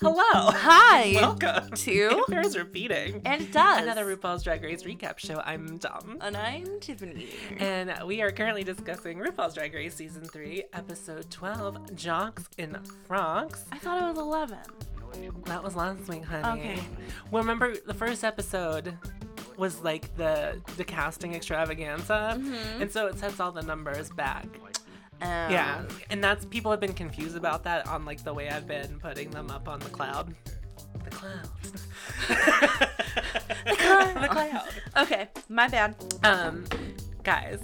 Hello. Hi. Welcome to- It bears repeating. And it does. Another RuPaul's Drag Race recap show. I'm Dom. And I'm Tiffany. And we are currently discussing RuPaul's Drag Race Season 3, Episode 12, Jocks in Frocks. I thought it was 11. That was last week, honey. Okay. Well, remember the first episode was like the the casting extravaganza, Mm-hmm. and so it sets all the numbers back. Um, Yeah, and that's people have been confused about that on like the way I've been putting them up on the cloud. The cloud. the cloud. the cloud. Okay, my bad. Um, guys,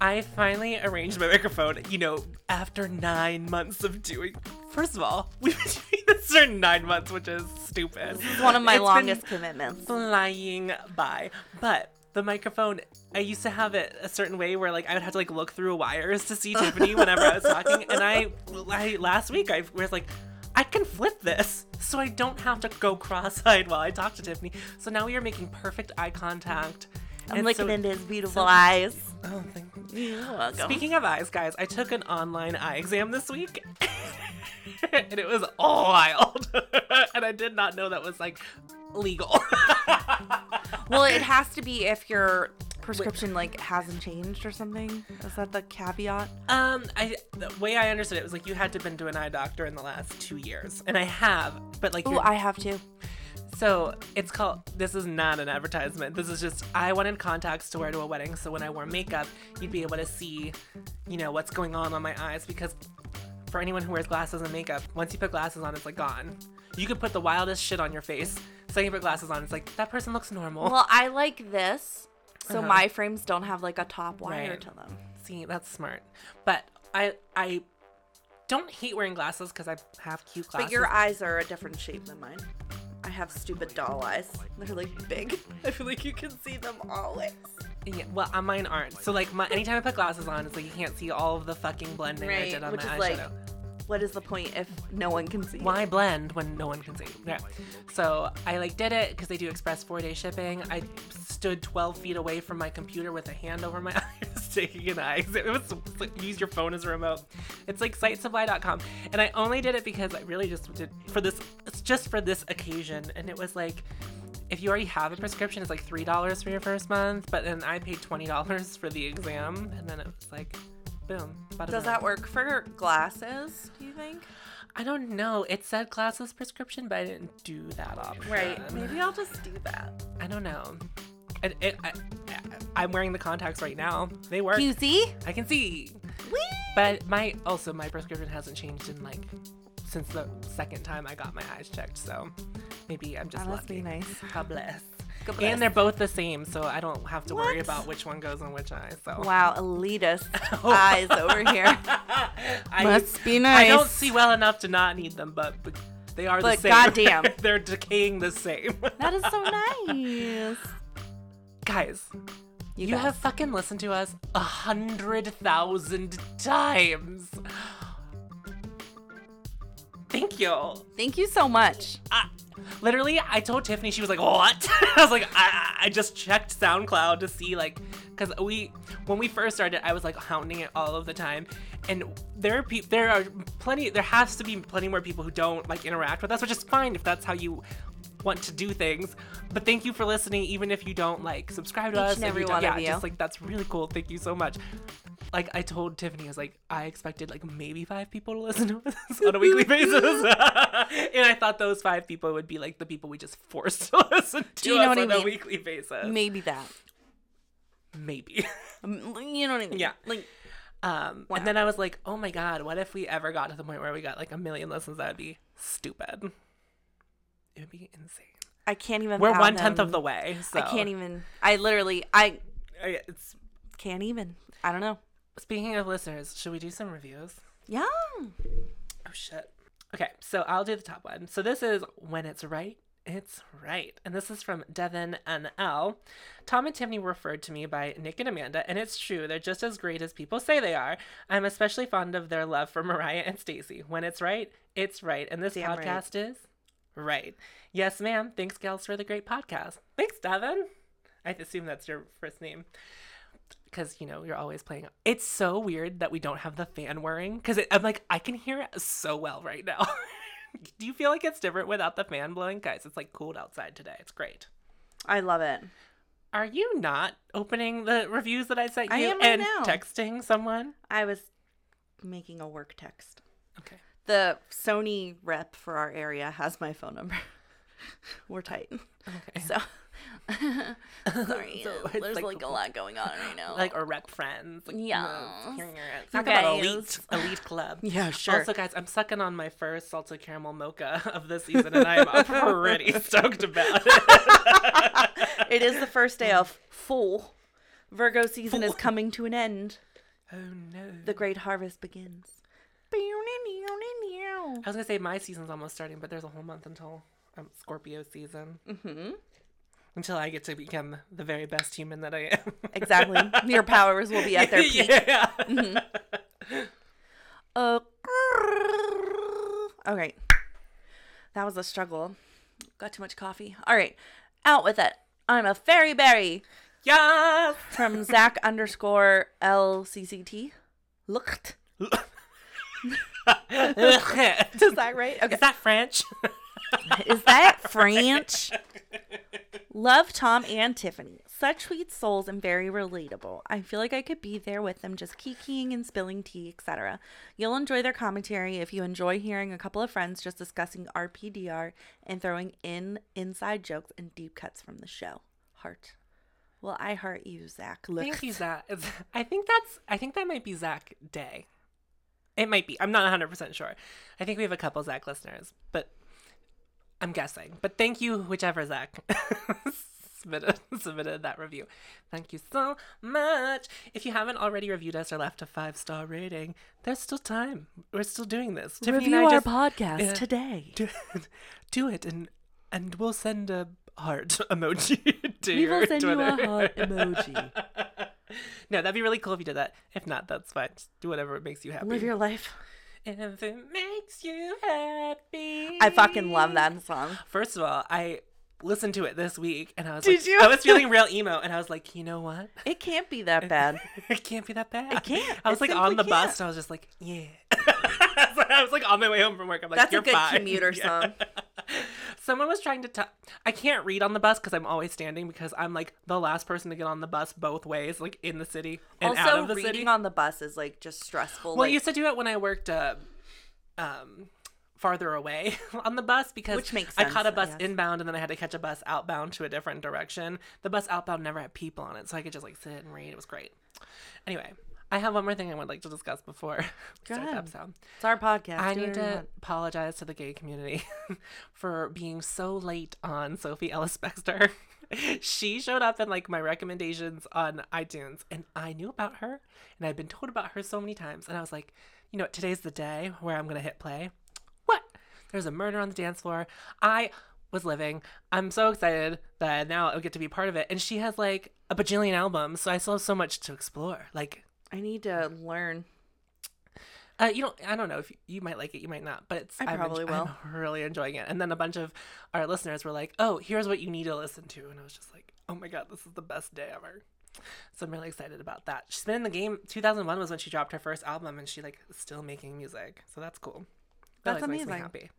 I finally arranged my microphone. You know, after nine months of doing. First of all, we've been doing this for nine months, which is stupid. This is one of my It's longest commitments. flying by. But the microphone, I used to have it a certain way where like I would have to like look through wires to see Tiffany whenever I was talking. And I, I last week I was like, I can flip this so I don't have to go cross-eyed while I talk to Tiffany. So now we are making perfect eye contact. I'm And looking so- into his beautiful so- eyes. Oh, thank You're welcome. Speaking of eyes, guys, I took an online eye exam this week. and it was all wild. and I did not know that was like legal. well, it has to be if your prescription like hasn't changed or something. Is that the caveat? Um, I the way I understood it was like you had to been to an eye doctor in the last two years, and I have, but like Oh, I have to. So it's called. This is not an advertisement. This is just I wanted contacts to wear to a wedding, so when I wore makeup, you'd be able to see, you know, what's going on on my eyes because for anyone who wears glasses and makeup, once you put glasses on, it's like gone. You could put the wildest shit on your face. So you put glasses on, it's like that person looks normal. Well, I like this, so Uh-huh. my frames don't have like a top wire Right. to them. See, that's smart. But I I don't hate wearing glasses because I have cute glasses. But your eyes are a different shape than mine. Have stupid doll eyes. They're like big. I feel like you can see them always. Yeah, well, uh, mine aren't. So like, my, anytime I put glasses on, it's like you can't see all of the fucking blending I Right, did on which my is like- eyeshadow. What is the point if no one can see? Why blend when no one can see? Yeah. So I like did it because they do express four day shipping. I stood 12 feet away from my computer with a hand over my eyes taking an eye exam. It was like, use your phone as a remote. It's like sitesupply.com. And I only did it because I really just did for this, it's just for this occasion. And it was like, if you already have a prescription, it's like $3 for your first month. But then I paid $20 for the exam. And then it was like, boom. bada Does that work for glasses? Do you think? I don't know. It said glasses prescription, but I didn't do that option. Right. Maybe I'll just do that. I don't know. It, it, I, I'm wearing the contacts right now. They work. You see? I can see. Whee! But my also my prescription hasn't changed in like since the second time I got my eyes checked. So maybe I'm just That must lucky. be nice. God bless. God bless. And they're both the same, so I don't have to worry about which one goes on which eye. So Wow, elitist oh. eyes over here. I, Must be nice. I don't see well enough to not need them, but, but they are But the same. goddamn. they're decaying the same. That is so nice. Guys, You, you, guys. have fucking listened to us a hundred thousand times. Thank you. Thank you so much. I, literally, I told Tiffany, she was like, "What?" I was like, I, I just checked SoundCloud to see, like, because we, when we first started, I was like hounding it all of the time, and there are pe- there are plenty, there has to be plenty more people who don't like interact with us, which is fine if that's how you want to do things. But thank you for listening, even if you don't like subscribe to Each us. and every one yeah, of you. just like that's really cool. Thank you so much. Like I told Tiffany, I was like, I expected like maybe five people to listen to us on a weekly basis, and I thought those five people would be like the people we just forced to listen to Do you know us what I on a weekly basis. Maybe that. Maybe. Um, You know what I mean? Yeah. Like, Um, Wow. And then I was like, oh my god, what if we ever got to the point where we got like a million listens? That would be stupid. It would be insane. I can't even. We're one tenth of the way. So I can't even. I literally. I I- It's can't even. I don't know. Speaking of listeners, should we do some reviews? Yeah. Oh shit. Okay, so I'll do the top one. So this is when it's right, it's right, and this is from Devin and L. Tom and Tiffany were referred to me by Nick and Amanda, and it's true. They're just as great as people say they are. I'm especially fond of their love for Mariah and Stacy. When it's right, it's right, and this Damn right. podcast is right. Yes, ma'am. Thanks, gals, for the great podcast. Thanks, Devin. I assume that's your first name. Because you know you're always playing. It's so weird that we don't have the fan whirring because I'm like I can hear it so well right now. Do you feel like it's different without the fan blowing, guys? It's like cooled outside today. It's great. I love it. Are you not opening the reviews that I sent you I am right and now. texting someone? I was making a work text. Okay. The Sony rep for our area has my phone number. We're tight. Okay. So sorry. So uh, there's like- like, a lot going on right now. Like or rep friends. Like, Yeah. uh, Talk about elite, elite club. Yeah, sure. Also, guys, I'm sucking on my first salted caramel mocha of the season, and I'm pretty stoked about it. it is the first day of full. Virgo season is coming to an end. oh no! The great harvest begins. I was gonna say my season's almost starting, but there's a whole month until um, Scorpio season. Mm-hmm. Until I get to become the very best human that I am. Exactly. Your powers will be at their peak. yeah. Uh, okay. That was a struggle. Got too much coffee. All right. Out with it. I'm a fairy berry Yes. from Zach underscore LCCT. Looked. Is that right? Okay. Is that French? Is that French? Love Tom and Tiffany. Such sweet souls and very relatable. I feel like I could be there with them just kikiing and spilling tea, etc. You'll enjoy their commentary if you enjoy hearing a couple of friends just discussing RPDR and throwing in inside jokes and deep cuts from the show. Heart. Well, I heart you, Zach. Thank you, Zach. I think that's. I think that might be Zach Day. It might be. I'm not 100 percent sure. I think we have a couple Zach listeners, but I'm guessing. But thank you, whichever Zach submitted, submitted that review. Thank you so much. If you haven't already reviewed us or left a five star rating, there's still time. We're still doing this. Tiffany Review our just- podcast yeah. today. do, do it and and we'll send a heart emoji to We will send you a heart emoji. no, that'd be really cool if you did that. If not, that's fine. Just do whatever makes you happy. Live your life. If it makes you happy. I fucking love that song. First of all, I listened to it this week and I was Did like, you? I was feeling real emo and I was like, you know what? It can't be that bad. it can't be that bad. It can't. I was It like on the bus can't. and I was just like, yeah. I was like on my way home from work. I'm like, That's a good fine." commuter Yeah. song. Someone was trying to tell. I can't read on the bus because I'm always standing because I'm like the last person to get on the bus both ways, like in the city and out also, of the reading city. on the bus is like just stressful. well, I used to do it when I worked uh, um, farther away on the bus because Which makes I caught a bus inbound and then I had to catch a bus outbound to a different direction. The bus outbound never had people on it, so I could just like sit and read. It was great. Anyway, I have one more thing I would like to discuss before we start the episode. it's our podcast. I do need to apologize to the gay community for being so late on Sophie Ellis Bextor. she showed up in like my recommendations on iTunes, and I knew about her, and I'd been told about her so many times, and I was like, you know, what, today's the day where I'm gonna hit play. What? There's a murder on the dance floor. I was living. I'm so excited that now I get to be part of it, and she has like a bajillion albums, so I still have so much to explore. Like I need to learn. uh, you don't. I don't know if you, you might like it, you might not, but it's. I I'm probably will. I'm really enjoying it. And then a bunch of our listeners were like, "Oh, here's what you need to listen to," and I was just like, "Oh my god, this is the best day ever." So I'm really excited about that. She's been in the game. 2001 was when she dropped her first album, and she like is still making music. So that's cool. That That's always makes me amazing. happy.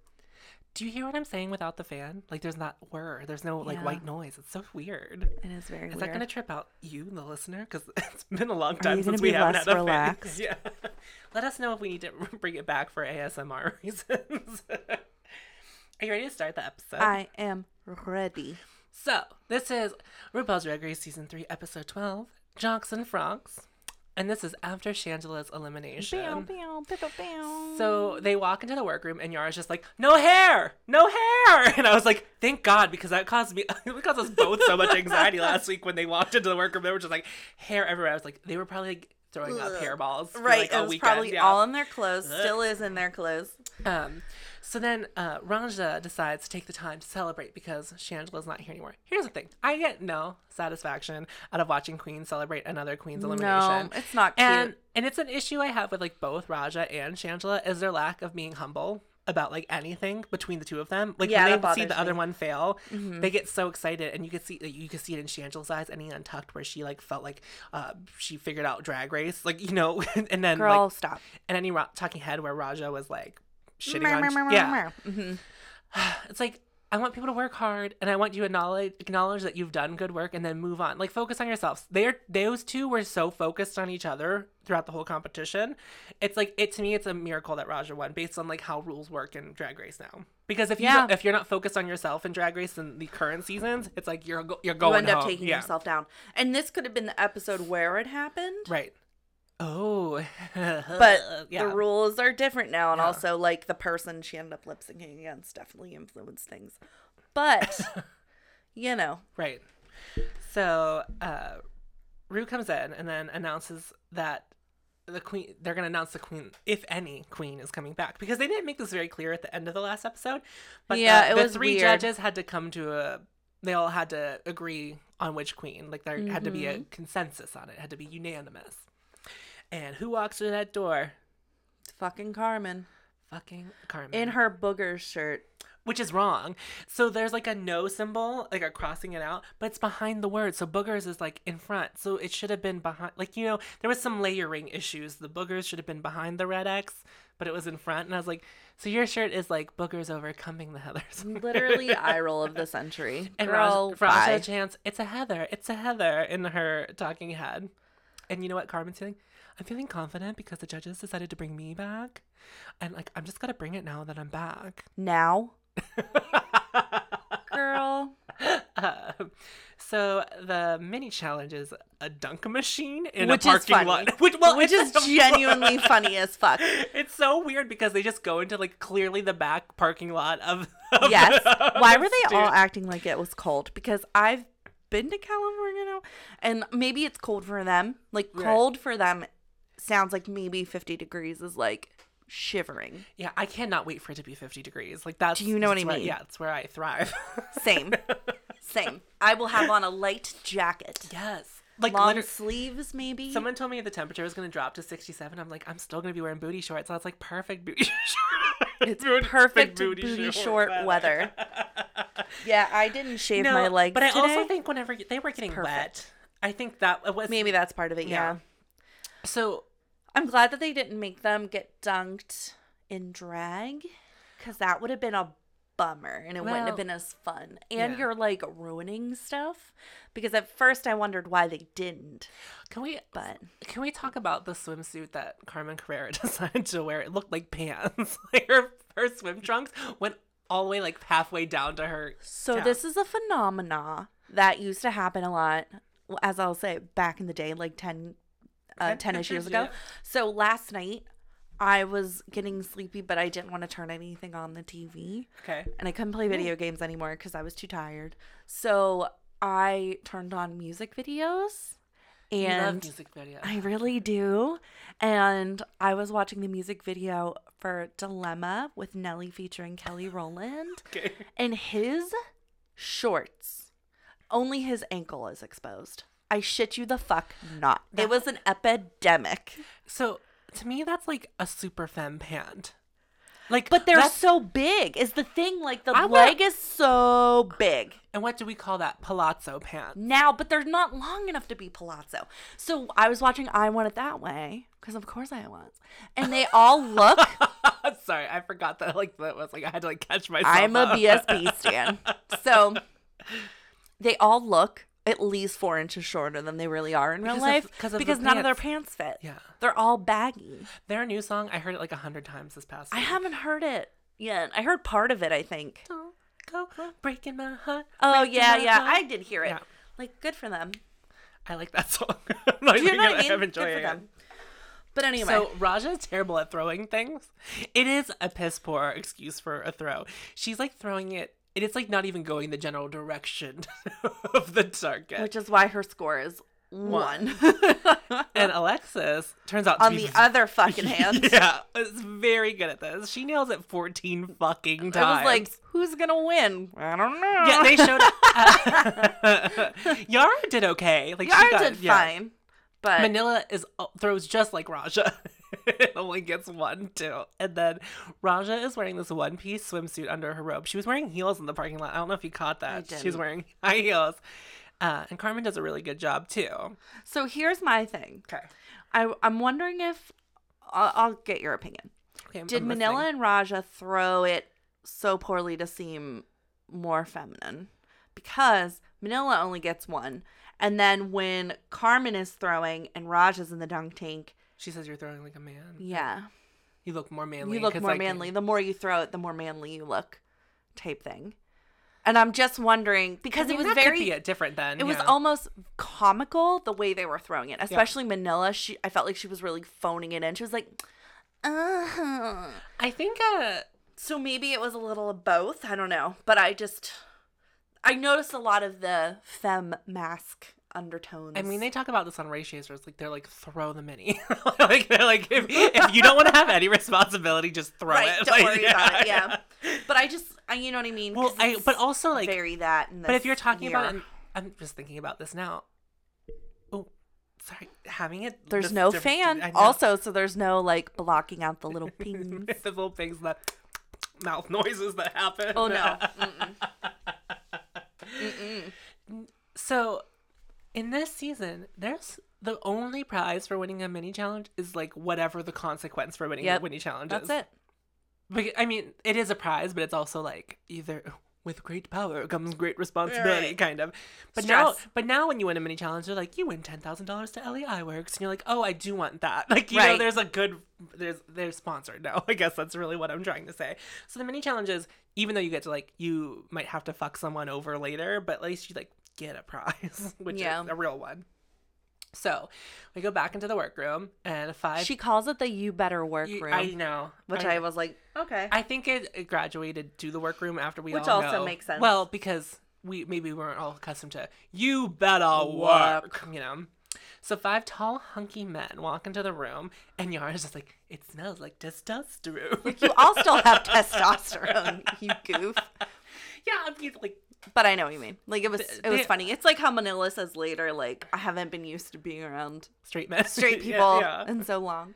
Do you hear what I'm saying without the fan? Like, there's not whir. There's no like Yeah. white noise. It's so weird. It is very Is weird. that going to trip out you, the listener? Because it's been a long time since we haven't had a relaxed? fan. Yeah. Let us know if we need to bring it back for ASMR reasons. Are you ready to start the episode? I am ready. So, this is RuPaul's Drag Race Season 3, Episode 12, Jocks and Frocks. And this is after Shangela's elimination. Bow, bow, bow, bow, bow. So they walk into the workroom and Yara's just like, no hair, no hair. And I was like, thank God, because that caused me, it caused us both so much anxiety last week when they walked into the workroom. They were just like, hair everywhere. I was like, they were probably like, throwing up Ugh. hairballs. for, right, like, it was weekend. probably yeah. all in their clothes. Still is in their clothes. Um, so then uh, Raja decides to take the time to celebrate because Shangela's not here anymore. Here's the thing: I get no satisfaction out of watching Queen celebrate another Queen's elimination. No, it's not cute. and and it's an issue I have with like both Raja and Shangela is their lack of being humble. about like anything between the two of them. Like Yeah, when they see the other one fail, they get so excited, and you can see you can see it in Shangela's eyes, and he untucked where she like felt like uh she figured out Drag Race, like you know, and then Girl, like stop. and any talking head where Raja was like shitting on yeah. hmm It's like I want people to work hard, and I want you to acknowledge acknowledge that you've done good work, and then move on. Like focus on yourselves. They're those two were so focused on each other throughout the whole competition. It's like it to me. It's a miracle that Raja won based on like how rules work in Drag Race now. Because if you Yeah. if you're not focused on yourself in Drag Race in the current seasons, it's like you're go- you're going You end up home. taking yeah. yourself down. And this could have been the episode where it happened. right. Oh, But yeah. the rules are different now. And Yeah. also, like, the person she ended up lip syncing against definitely influenced things. But, you know, Right. So, uh, Rue comes in and then announces that the queen, they're going to announce the queen, if any queen is coming back. Because they didn't make this very clear at the end of the last episode. But Yeah, the, it the was three weird. judges had to come to a, they all had to agree on which queen. Like, there had to be Mm-hmm. a consensus on it, it had to be unanimous. And who walks through that door? fucking Carmen Fucking Carmen. in her booger shirt. which is wrong. So there's like a no symbol, like a crossing it out, but it's behind the word. So boogers is like in front. So it should have been behind. Like you know, there was some layering issues. The boogers should have been behind the red X, but it was in front. And I was like, so your shirt is like boogers overcoming the heathers. Literally eye roll of the century. and Girl, Raja bye. chants, "It's a heather, it's a heather" in her talking head. And you know what Carmen's feeling? I'm feeling confident because the judges decided to bring me back, and like I'm just gonna bring it now that I'm back. Now, girl. Um, so the mini challenge is a dunk machine in Which a parking lot, which well, Which is genuinely funny as fuck. It's so weird because they just go into like clearly the back parking lot of. of Yes. the- Why of were they all acting like it was cold? Because I've been to California now, and maybe it's cold for them. Like Right. cold for them sounds like maybe 50 degrees is like shivering. Yeah, I cannot wait for it to be 50 degrees. Like that's. Do you know what I that's where- mean? Yeah, it's where I thrive. Same. Same. I will have on a light jacket. yes. Like Long sleeves maybe. Someone told me the temperature was going to drop to 67. I'm like, I'm still going to be wearing booty shorts. So it's like perfect booty shorts. it's perfect booty, short weather. yeah, I didn't shave No, my legs but I today. also think whenever they were getting perfect. wet, I think that uh, was maybe that's part of it, yeah. Yeah. So I'm glad that they didn't make them get dunked in drag because that would have been a bummer and it wouldn't have been as fun. And yeah. you're like ruining stuff because at first I wondered why they didn't, can we but can we talk about the swimsuit that Carmen Carrera decided to wear? It looked like pants. like her her swim trunks went all the way like halfway down to her. so Yeah. this is a phenomena that used to happen a lot, as I'll say, back in the day, like 10, uh, 10 ish years ago. So last night I was getting sleepy, but I didn't want to turn anything on the TV. Okay. and I couldn't play video games anymore because I was too tired. So I turned on music videos, I love and music videos. I really do. And I was watching the music video for Dilemma with Nelly featuring Kelly Rowland, okay. and his shorts, only his ankle is exposed. I shit you the fuck not. It was an epidemic. So to me, that's like a super femme pant. Like, But they're so big, is the thing. Like, the I want- leg is so big. and what do we call that? Palazzo pant. now, but they're not long enough to be palazzo. So I was watching I Want It That Way, because of course I was. And they all look, Sorry, I forgot that. Like that was like I had to like catch myself. I'm a. BSB stan. So they all look at least four inches shorter than they really are in real Because of- life because of because none of their pants. pants fit. Yeah. They're all baggy. Their new song, I heard it like a hundred times this past. I haven't heard it yet. I heard part of it, I think. Don't go breaking my heart. Oh, yeah, yeah. heart. I did hear it. Yeah. Like, good for them. I like that song. I'm not Do you know what I mean? I'm Good enjoying for it. them. But anyway. So Raja is terrible at throwing things. It is a piss poor excuse for a throw. She's like throwing it. It is like not even going the general direction of the target. which is why her score is one. and Alexis turns out to On the other fucking hand. yeah, is very good at this. She nails it 14 fucking times. I was like, who's gonna win? I don't know. yeah, they showed. Uh, Yara did okay. Like she Yara got, did yeah. fine, but Manila is uh, throws just like Raja. it only gets one too. And then Raja is wearing this one piece swimsuit under her robe. She was wearing heels in the parking lot. I don't know if you caught that. She's wearing high heels. Uh, and Carmen does a really good job too. So here's my thing. Okay. I I'm wondering if I'll, I'll get your opinion. Okay. Did I'm Manila listening. and Raja throw it so poorly to seem more feminine? Because Manila only gets one. And then when Carmen is throwing and Raja's in the dunk tank, She says you're throwing like a man. yeah, You look more manly. you look more manly. The more you throw it, the more manly you look, type thing. And I'm just wondering I because mean, it was very be different then. it was almost comical the way they were throwing it, especially Manila. She, I felt like she was really phoning it in. She was like, uh I think uh So maybe it was a little of both. I don't know, but I just, I noticed a lot of the femme mask undertones. I mean, they talk about this on Race Chasers. Like they're like, throw the mini. like they're like, if, if you don't want to have any responsibility, just throw right? it. Don't Like, worry about it. Yeah, but I just, I, you know what I mean. Well, I but also like, vary that. In but if you're talking about, year. it, I'm just thinking about this now. Oh, sorry, having it. there's no fan also, so there's no like blocking out the little pings. the little things that mouth noises that happen. oh no. Mm-mm. Mm-mm. So, in this season, there's the only prize for winning a mini challenge is like whatever the consequence for winning Yep, a mini challenge That's is. it. Beca- I mean, it is a prize, but it's also like either with great power comes great responsibility, Right. kind of. But now, but now when you win a mini challenge, they're like, you win ten thousand dollars to LEI Works, and you're like, oh, I do want that. Like, you know, there's a good, there's they're sponsored now. I guess that's really what I'm trying to say. So the mini challenges, even though you get to like, you might have to fuck someone over later, but at least you like get a prize, which Yeah. is a real one. So we go back into the workroom, and five. She calls it the "You Better Work" room, I know, which I, was like, okay. I think it, it graduated to the workroom after we Which all also know- makes sense. Well, because we maybe we weren't all accustomed to you better work, you know. So five tall, hunky men walk into the room, and Yara's just like, "It smells like testosterone." you all still have testosterone, you goof. yeah, I mean, like, But I know what you mean. Like it was it was funny. It's like how Manila says later, like, I haven't been used to being around straight men, straight Yeah, people yeah. in so long.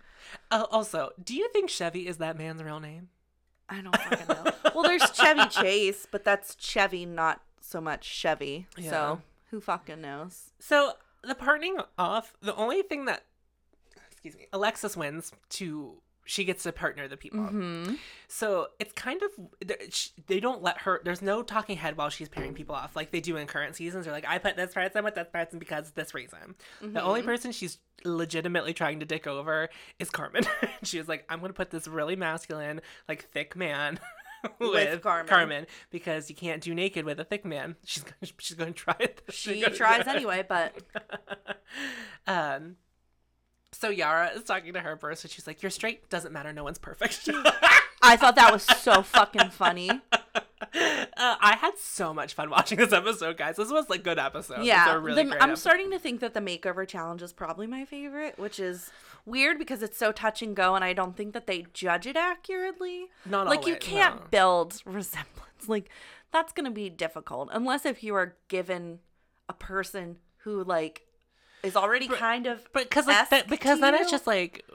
Uh, also, do you think Chevy is that man's real name? I don't fucking know. well, there's Chevy Chase, but that's Chevy, not so much Chevy. Yeah. So who fucking knows? So the parting off, the only thing that, excuse me, Alexis wins to she gets to partner the people. Mm-hmm. So it's kind of they don't let her. There's no talking head while she's pairing people off like they do in current seasons. They're like, I put this person with this person because of this reason. The Mm-hmm. only person she's legitimately trying to dick over is Carmen. she was like, I'm gonna put this really masculine, like thick man. With, Carmen. Carmen, because you can't do naked with a thick man. She's gonna, she's going to try it. She tries it. anyway, but um, so Yara is talking to her first, and she's like, "You're straight. Doesn't matter. No one's perfect." I thought that was so fucking funny. Uh, I had so much fun watching this episode, guys. This was like good episode. Yeah, really the- I'm episode. starting to think that the makeover challenge is probably my favorite, which is weird because it's so touch and go, and I don't think that they judge it accurately. Not like you can't no. build resemblance. Like that's gonna be difficult unless if you are given a person who like is already kind of But because like that, because then it's just like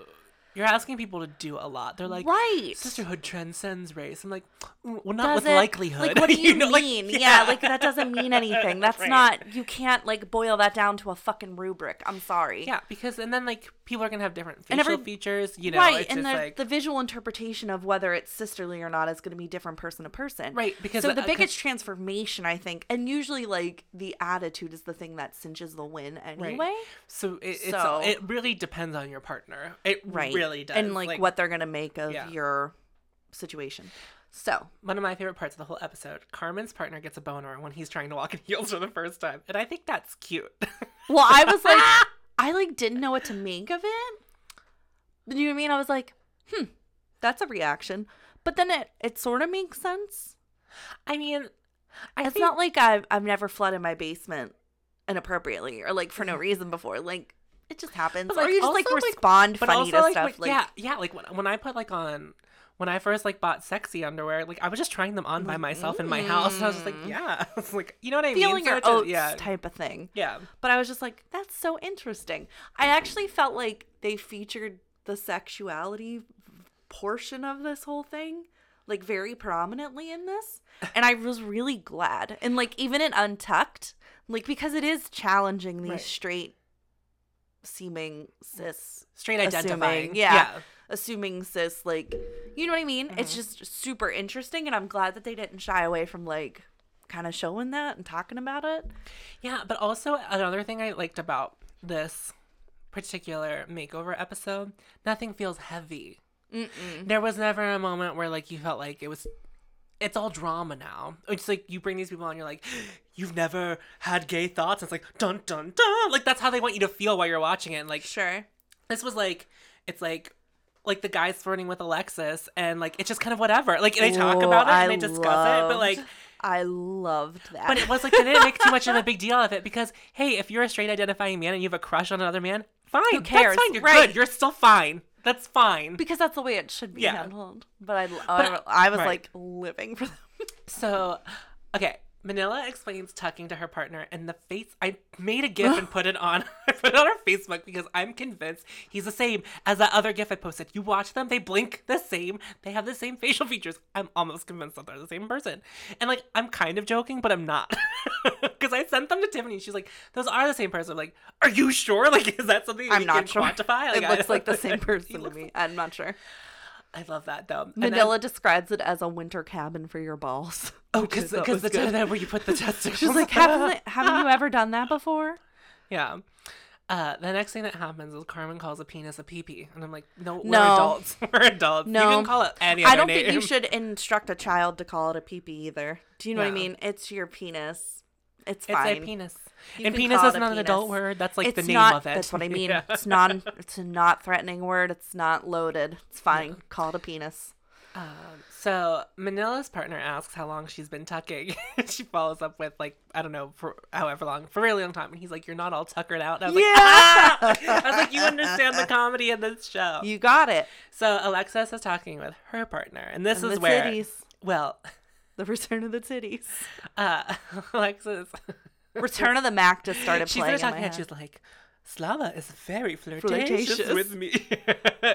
you're asking people to do a lot. They're like, right. sisterhood transcends race. I'm like, "Mm, well, not with it- likelihood. Like, what do you, know, like, mean? yeah. like that doesn't mean anything. That's Right. not. You can't like boil that down to a fucking rubric. I'm sorry. Yeah, because and then like people are gonna have different facial And every- features. You know, right, it's and just the, like the visual interpretation of whether it's sisterly or not is going to be different person to person. Right, because so the- uh, biggest transformation, I think, and usually like the attitude is the thing that cinches the win anyway. Right. so it, it's So- it really depends on your partner. It Right, really does. and like, what they're to make of Yeah. your situation. So one of my favorite parts of the whole episode, Carmen's partner gets a boner when he's trying to walk in heels for the first time, and I think that's cute. Well, I was like, I like didn't know what to make of it. You know what I mean? I was like, hmm, that's a reaction. But then it it sort of makes sense. I mean, I it's think, not like I've I've never flooded my basement inappropriately or like for no reason before. Like it just happens. But, or like, you just like also, like- respond but funny to like, stuff. when- like yeah, yeah, like when when I put like on. When I first like bought sexy underwear, like I was just trying them on by myself in my house, and I was just like, mm. yeah, it's like you know what I feeling mean? your So oats yeah, type of thing. yeah. But I was just like, that's so interesting. I actually felt like they featured the sexuality portion of this whole thing like very prominently in this and i was really glad and like even in untucked like because it is challenging these Right. straight seeming cis Straight assuming- identifying. yeah, assuming cis like you know what i mean it's Mm-hmm. just super interesting and i'm glad that they didn't shy away from like kind of showing that and talking about it Yeah, but also another thing I liked about this particular makeover episode, nothing feels heavy. There was never a moment where like you felt like it was it's all drama now. It's like you bring these people on, you're like, you've never had gay thoughts. It's like dun dun dun. Like that's how they want you to feel while you're watching it. And like sure this was like, it's like, like the guy's flirting with Alexis, and like it's just kind of whatever. Like they talk Oh, about it I and they discuss it, but like I loved that. but it was like they didn't make too much of a big deal of it because hey, if you're a straight identifying man and you have a crush on another man, fine. Who cares? That's fine. You're Right. good. You're still fine. That's fine. because that's the way it should be Yeah. handled. But I, I, I was right. like living for them. So, okay. Manila explains tucking to her partner, and the face. I made a gif and put it on. I put it on our Facebook because I'm convinced he's the same as that other gif I posted. You watch them; they blink the same. They have the same facial features. I'm almost convinced that they're the same person. And like, I'm kind of joking, but I'm not because I sent them to Tiffany. She's like, "Those are the same person." I'm like, "Are you sure? Like, is that something I'm not can sure. quantify?" it looks like the same person to me. I'm not sure. I love that though. Manila describes it as a winter cabin for your balls. oh, because because the good. where you put the testicles. She's like, haven't, haven't you ever done that before? Yeah. Uh, the next thing that happens is Carmen calls a penis a pee and I'm like, no, we're No. adults. We're adults. No. you can call it any other I don't name. think you should instruct a child to call it a peepee either. Do you know what I mean? It's your penis. It's fine. It's a penis, You and penis is not an adult word. That's like it's the name not, of it. That's what I mean. Yeah. It's not. It's a not threatening word. It's not loaded. It's fine. Call it a penis. Um, so Manila's partner asks how long she's been tucking. she follows up with like I don't know for however long, for a really long time, and he's like, "You're not all tuckered out." And I was like, Yeah. "Ah!" I was like, "You understand the comedy in this show." You got it. So Alexis is talking with her partner, and this And is where, titties. well, The return of the titties. uh, Alexis. Return of the Mack just started she playing started in my talking and head. she's like, Slava is very flirtatious, Flirtatious. with me.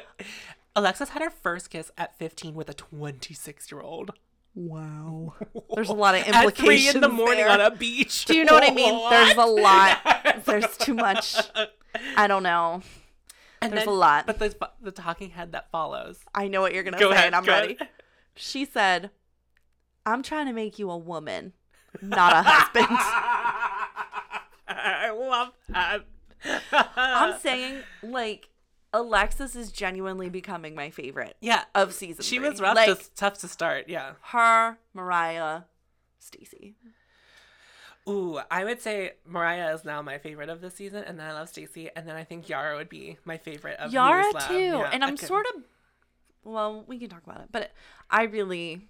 Alexis had her first kiss at 15 with a 26 year old. Wow. There's a lot of implications. At three in the morning there. on a beach. Do you know what I mean? There's a lot. There's too much. I don't know. And there's then- a lot. But the, the talking head that follows. I know what you're gonna say, ahead. and I'm ready. ahead. She said, "I'm trying to make you a woman, not a husband." I love that. I'm saying, like, Alexis is genuinely becoming my favorite yeah. of season. She three. was rough, Like just tough to start. Yeah. her, Mariah, Stacy. Ooh, I would say Mariah is now my favorite of this season, and then I love Stacy, and then I think Yara would be my favorite of Yara too, Yeah, and I'm okay. sort of. Well, we can talk about it, but I really,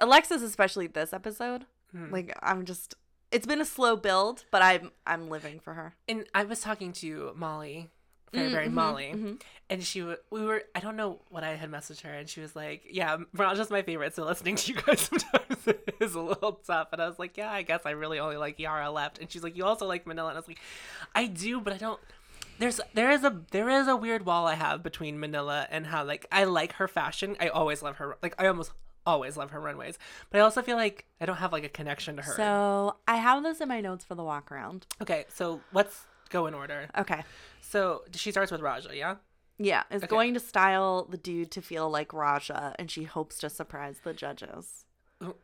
Alexis, especially this episode, Hmm. like I'm just. It's been a slow build, but I'm I'm living for her. And I was talking to Molly, very very Mm, mhm, Molly, mhm. and she w- we were I don't know what I had messaged her, and she was like, "Yeah, Raja's my favorite, so listening to you guys sometimes is a little tough." And I was like, "Yeah, I guess I really only like Yara left." And she's like, "You also like Manila," and I was like, "I do, but I don't." There's there is a there is a weird wall I have between Manila and how like I like her fashion. I always love her like I almost always love her runways, but I also feel like I don't have like a connection to her. So I have this in my notes for the walk around. okay, so let's go in order. Okay. So she starts with Raja, yeah. Yeah, is Okay. going to style the dude to feel like Raja, and she hopes to surprise the judges.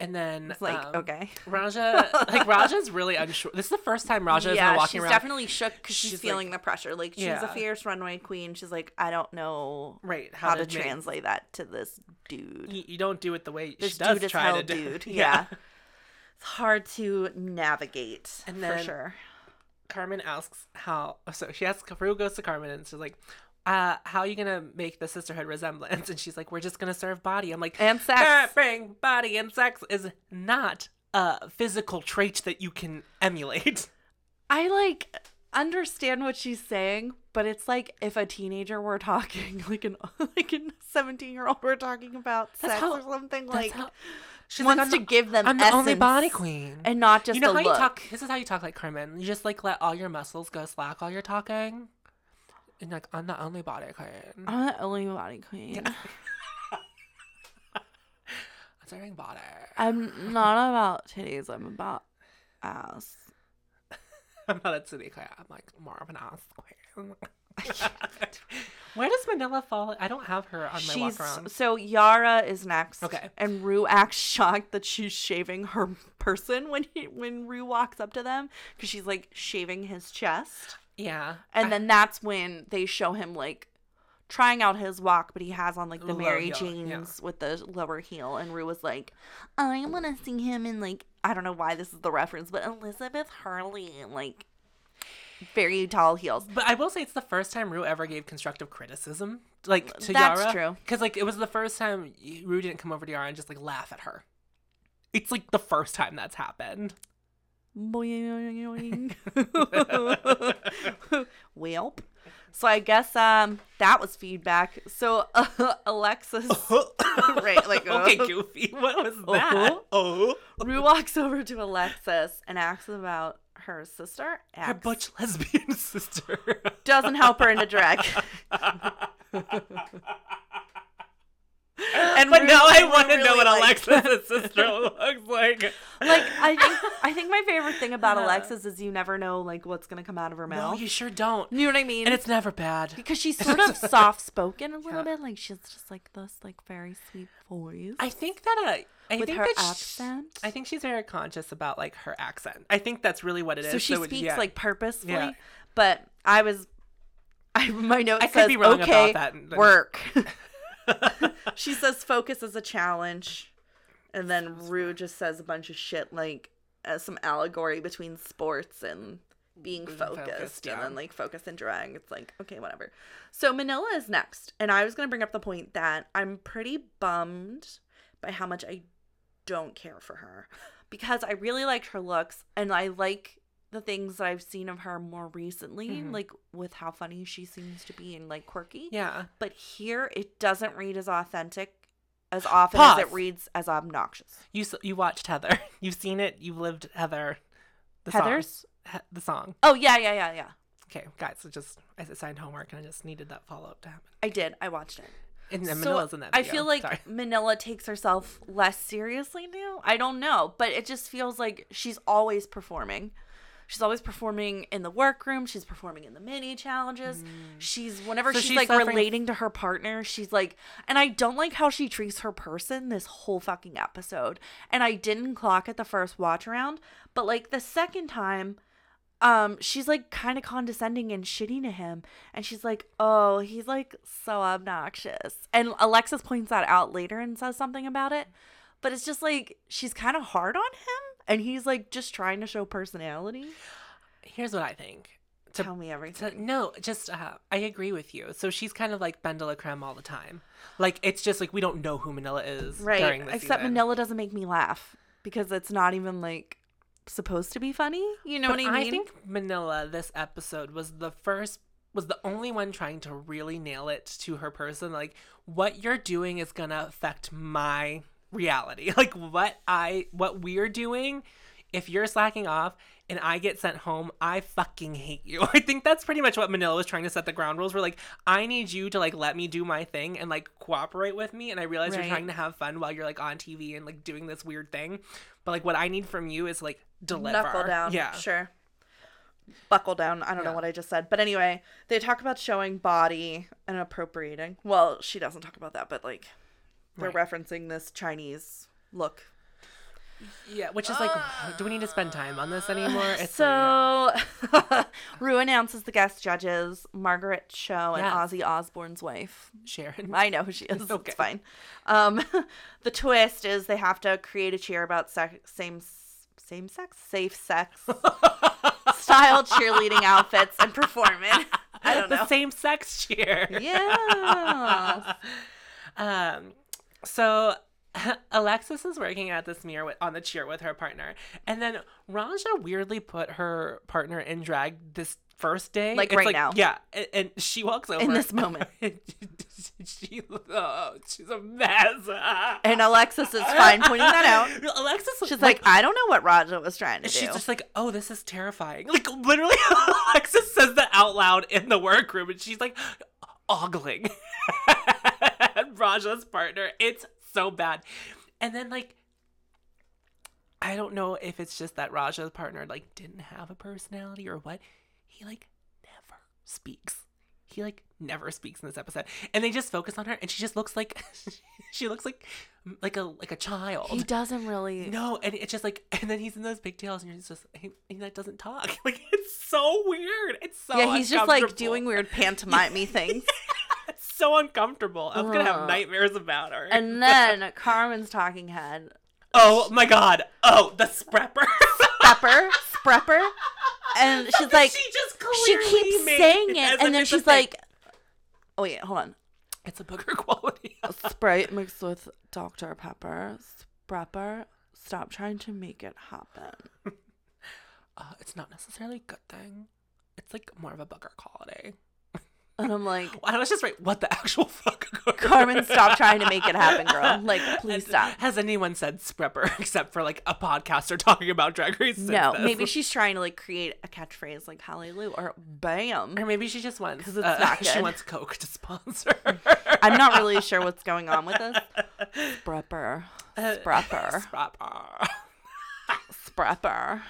And then It's like, um, okay. Raja, like Raja's really unsure. This is the first time Raja is yeah, walking around. she's around. definitely shook because she's, She's feeling like- the pressure. Like she's Yeah. a fierce runway queen. She's like, I don't know right how, to make- translate that to this dude. You, you don't do it the way This she does dude is try hell to do. dude. Yeah. It's hard to navigate And for then- sure. Carmen asks how. So she asks. Farouk goes to Carmen and she's like, uh, "How are you gonna make the sisterhood resemblance?" And she's like, "We're just gonna serve body." I'm like, And sex. "Uh, bring body and sex is not a physical trait that you can emulate." I like understand what she's saying, but it's like if a teenager were talking, like an like a seventeen year old were talking about That's sex how- or something. Like how- she's wants like, to the- give them I'm the only body queen. and not just you know how look. you talk. This is how you talk like Carmen. You just like let all your muscles go slack while you're talking. And like I'm the only body queen. I'm the only body queen. I'm serving body. I'm not about titties. I'm about ass. I'm not a titty queen. I'm like more of an ass queen. Where does Manila fall? I don't have her on my She's walk around. so Yara is next. Okay. And Rue acts shocked that she's shaving her person when he when Rue walks up to them because she's like shaving his chest. Yeah. And I- then that's when they show him like trying out his walk, but he has on like the Mary heel, Janes yeah. with the lower heel. And Rue was like, I want to see him in like I don't know why this is the reference, but Elizabeth Hurley like very tall heels. But I will say it's the first time Rue ever gave constructive criticism, like to That's Yara. true. Because like it was the first time Rue didn't come over to Yara and just like laugh at her. It's like the first time that's happened. Welp. So I guess um that was feedback. So uh, Alexis, right? Like okay, uh, Goofy. What was that? Uh-huh. Oh, Rue walks over to Alexis and asks about her sister. her butch lesbian sister. doesn't help her into drag. And but now I want to know what liked- Alexa's sister looks like. like I think I think my favorite thing about Uh. Alexis is you never know like what's gonna come out of her mouth. No, you sure don't. you know what I mean? And it's never bad. because she's sort of soft spoken a little Yeah. bit, like she's just like this, like very sweet voice I think that uh, I with think her accent. I think she's very conscious about like her accent. I think that's really what it is. so she it- speaks yeah. like purposefully. Yeah. But I was, I my note I says could be wrong about okay, that, work. she says focus is a challenge, and then Rue just says a bunch of shit like uh, some allegory between sports and being focused, focused, and then like focus and drag. It's like okay, whatever. So Manila is next, and I was gonna bring up the point that I'm pretty bummed by how much I don't care for her. Because I really liked her looks and I like the things that I've seen of her more recently, Mhm. like with how funny she seems to be and like quirky. yeah. But here it doesn't read as authentic as often Pause. as it reads as obnoxious. You you watched Heather. You've seen it. You've lived Heather. The song. Heather's? He- the song. Oh yeah, yeah, yeah, yeah. Okay, guys. So just I assigned homework and I just needed that follow up to happen. I did. I watched it. And, and So, in that. I feel like Sorry. Manila takes herself less seriously now. I don't know, but it just feels like she's always performing. She's always performing in the workroom. She's performing in the mini challenges. She's whenever Mm. So she's, she's like suffering- relating to her partner, she's like, and I don't like how she treats her person this whole fucking episode. And I didn't clock it the first watch around, but like the second time, um she's like kind of condescending and shitty to him and she's like oh he's like so obnoxious and alexis points that out later and says something about it but it's just like she's kind of hard on him and he's like just trying to show personality Here's what I think. To, tell me to, everything no, just uh, I agree with you. So she's kind of like Ben de la Creme all the time. Like it's just like we don't know who Manila is right except season. manila doesn't make me laugh because it's not even like supposed to be funny you know But what i mean I think Manila this episode was the first was the only one trying to really nail it to her person like what you're doing is going to affect my reality. Like what I what we're doing if you're slacking off and I get sent home, I fucking hate you. I think that's pretty much what Manila was trying to set the ground rules. We're like, I need you to like let me do my thing and like cooperate with me. And I realize Right. you're trying to have fun while you're like on TV and like doing this weird thing. But like what I need from you is like deliver. Knuckle down. Yeah. Sure. Buckle down. I don't know what I just said. But anyway, they talk about showing body and appropriating. Well, she doesn't talk about that, but like they're Right. referencing this Chinese look. Yeah, which is like, do we need to spend time on this anymore? It's so Rue announces the guest judges Margaret Cho and Yes. Ozzy Osbourne's wife. Sharon. I know who she is. Okay. It's fine. Um, the twist is they have to create a cheer about sex, same same sex, safe sex style cheerleading outfits and perform it. I don't the know. same sex cheer. Yeah. Um, so Alexis is working at this mirror with, on the chair with her partner, and then Raja weirdly put her partner in drag this first day, Like It's right now. Yeah, and, and she walks over in this moment. she, oh, she's a mess. And Alexis is fine pointing that out. Alexis, She's like, I don't know what Raja was trying to do. She's just like, oh, this is terrifying. Like, literally, Alexis says that out loud in the workroom, and she's like, ogling Raja's partner. It's so bad. And then, like, I don't know if it's just that Raja's partner, like, didn't have a personality or what. He, like, never speaks. He, like, never speaks in this episode. And they just focus on her, and she just looks like, she looks like, like a, like a child. he doesn't really. No, and it's just like, and then he's in those pigtails, and you're just, he, he that doesn't talk. Like it's so weird. It's so yeah, he's just like doing weird pantomime things. So uncomfortable. I'm gonna have nightmares about her. and then Carmen's talking head, oh my god. Oh, the sprepper. Sprepper, Sprepper, and she's like, she just she keeps saying as it, and then she's like, oh wait, hold on. it's a booger quality. Sprite mixed with Dr. Pepper. Sprepper, stop trying to make it happen. uh, it's not necessarily a good thing. It's like more of a booger quality. And I'm like, I was just right. What the actual fuck? Carmen, stop trying to make it happen, girl. Like, please Has- stop. Has anyone said sprepper except for like a podcaster talking about Drag Race? No, this? maybe she's trying to like create a catchphrase like Hallelujah or Bam. Or maybe she just wants 'Cause it's uh, not she wants Coke to sponsor. I'm not really sure what's going on with this. Sprepper. Uh, Sprepper. Sprepper. Sprepper.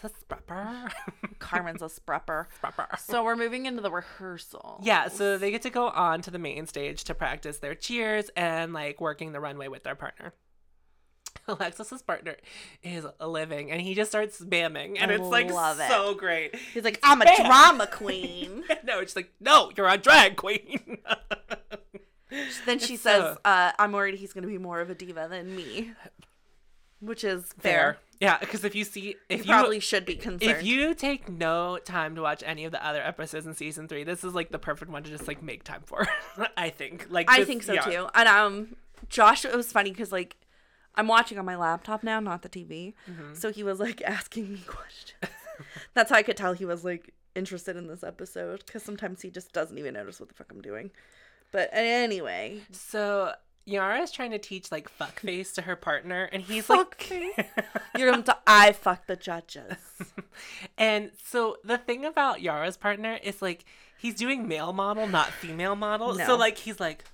She's a sprepper. Carmen's a sprepper. Sprepper. So we're moving into the rehearsal. Yeah, so they get to go on to the main stage to practice their cheers and like working the runway with their partner. Alexis's partner is living and he just starts spamming and I it's like it. so great. He's like, I'm a drama queen. no, it's like, no, you're a drag queen. then she It's says, so- uh, I'm worried he's going to be more of a diva than me. Which is fair. Fair. Yeah, because if you see if You you probably should be concerned. if you take no time to watch any of the other episodes in season three, this is like the perfect one to just like make time for. I think. Like I think so yeah. too. And um, Josh, it was funny because like I'm watching on my laptop now, not the TV. Mm-hmm. So he was like asking me questions. That's how I could tell he was like interested in this episode because sometimes he just doesn't even notice what the fuck I'm doing. But anyway, So Yara is trying to teach like fuckface to her partner, and he's like, you're going to I fuck the judges. and so the thing about Yara's partner is like he's doing male model, not female model. No. So like he's like.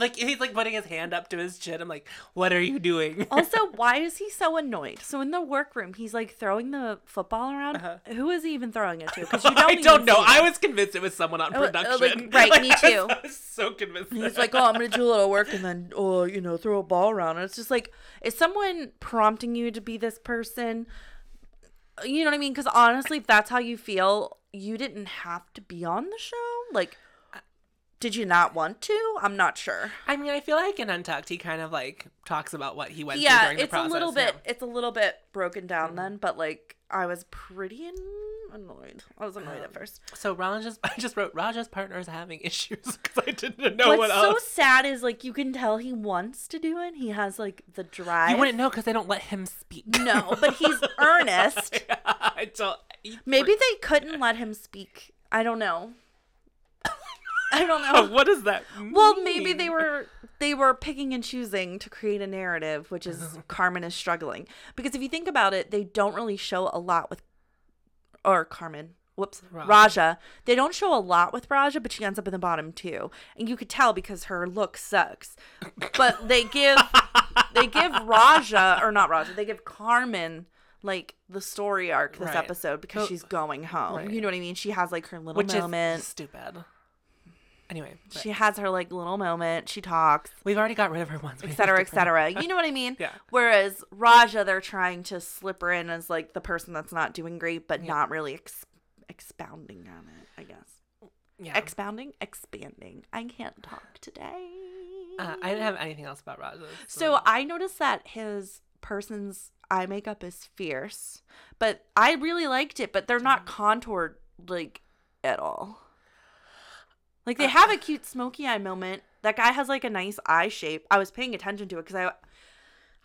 Like he's like putting his hand up to his chin. I'm like, what are you doing? Also, why is he so annoyed? So in the workroom, he's like throwing the football around. Who is he even throwing it to? Because you don't. Uh-huh. I don't know. I was convinced it was someone on Oh, uh, production. like, right, me I was- too. I was so convinced. He's like, oh, I'm gonna do a little work and then, oh, you know, throw a ball around. And it's just like, is someone prompting you to be this person? You know what I mean? Because honestly, if that's how you feel, you didn't have to be on the show. Like, did you not want to? I'm not sure. I mean, I feel like in Untucked, he kind of like talks about what he went through Yeah, during the it's process. a little yeah. bit. It's a little bit broken down then, but like, I was pretty an- annoyed. I was annoyed at um, first. So Raja's, I just wrote Raja's partner is having issues because I didn't know What's what else. What's so sad is like you can tell he wants to do it. He has like the drive. You wouldn't know because they don't let him speak. No, but he's earnest. I don't. he- Maybe they couldn't let him speak. I don't know. I don't know. what does that? Well, maybe they were they were picking and choosing to create a narrative, which is Carmen is struggling. Because if you think about it, they don't really show a lot with or Carmen. Whoops, Raja. Raja. They don't show a lot with Raja, but she ends up in the bottom too, and you could tell because her look sucks. But they give they give Raja or not Raja, they give Carmen like the story arc this Right. episode because she's going home. right. You know what I mean? She has like her little which moment. is stupid. Anyway, but She has her like little moment. She talks, we've already got rid of her once. et cetera, et cetera. You know what I mean? Yeah. Whereas Raja, they're trying to slip her in as like the person that's not doing great, but not really ex- expounding on it. I guess Yeah. expounding, expanding. I can't talk today. uh, I didn't have anything else about Raja. So I noticed that his person's eye makeup is fierce, but I really liked it. But they're not contoured like at all. Like they have a cute smoky eye moment That guy has like a nice eye shape. I was paying attention to it because I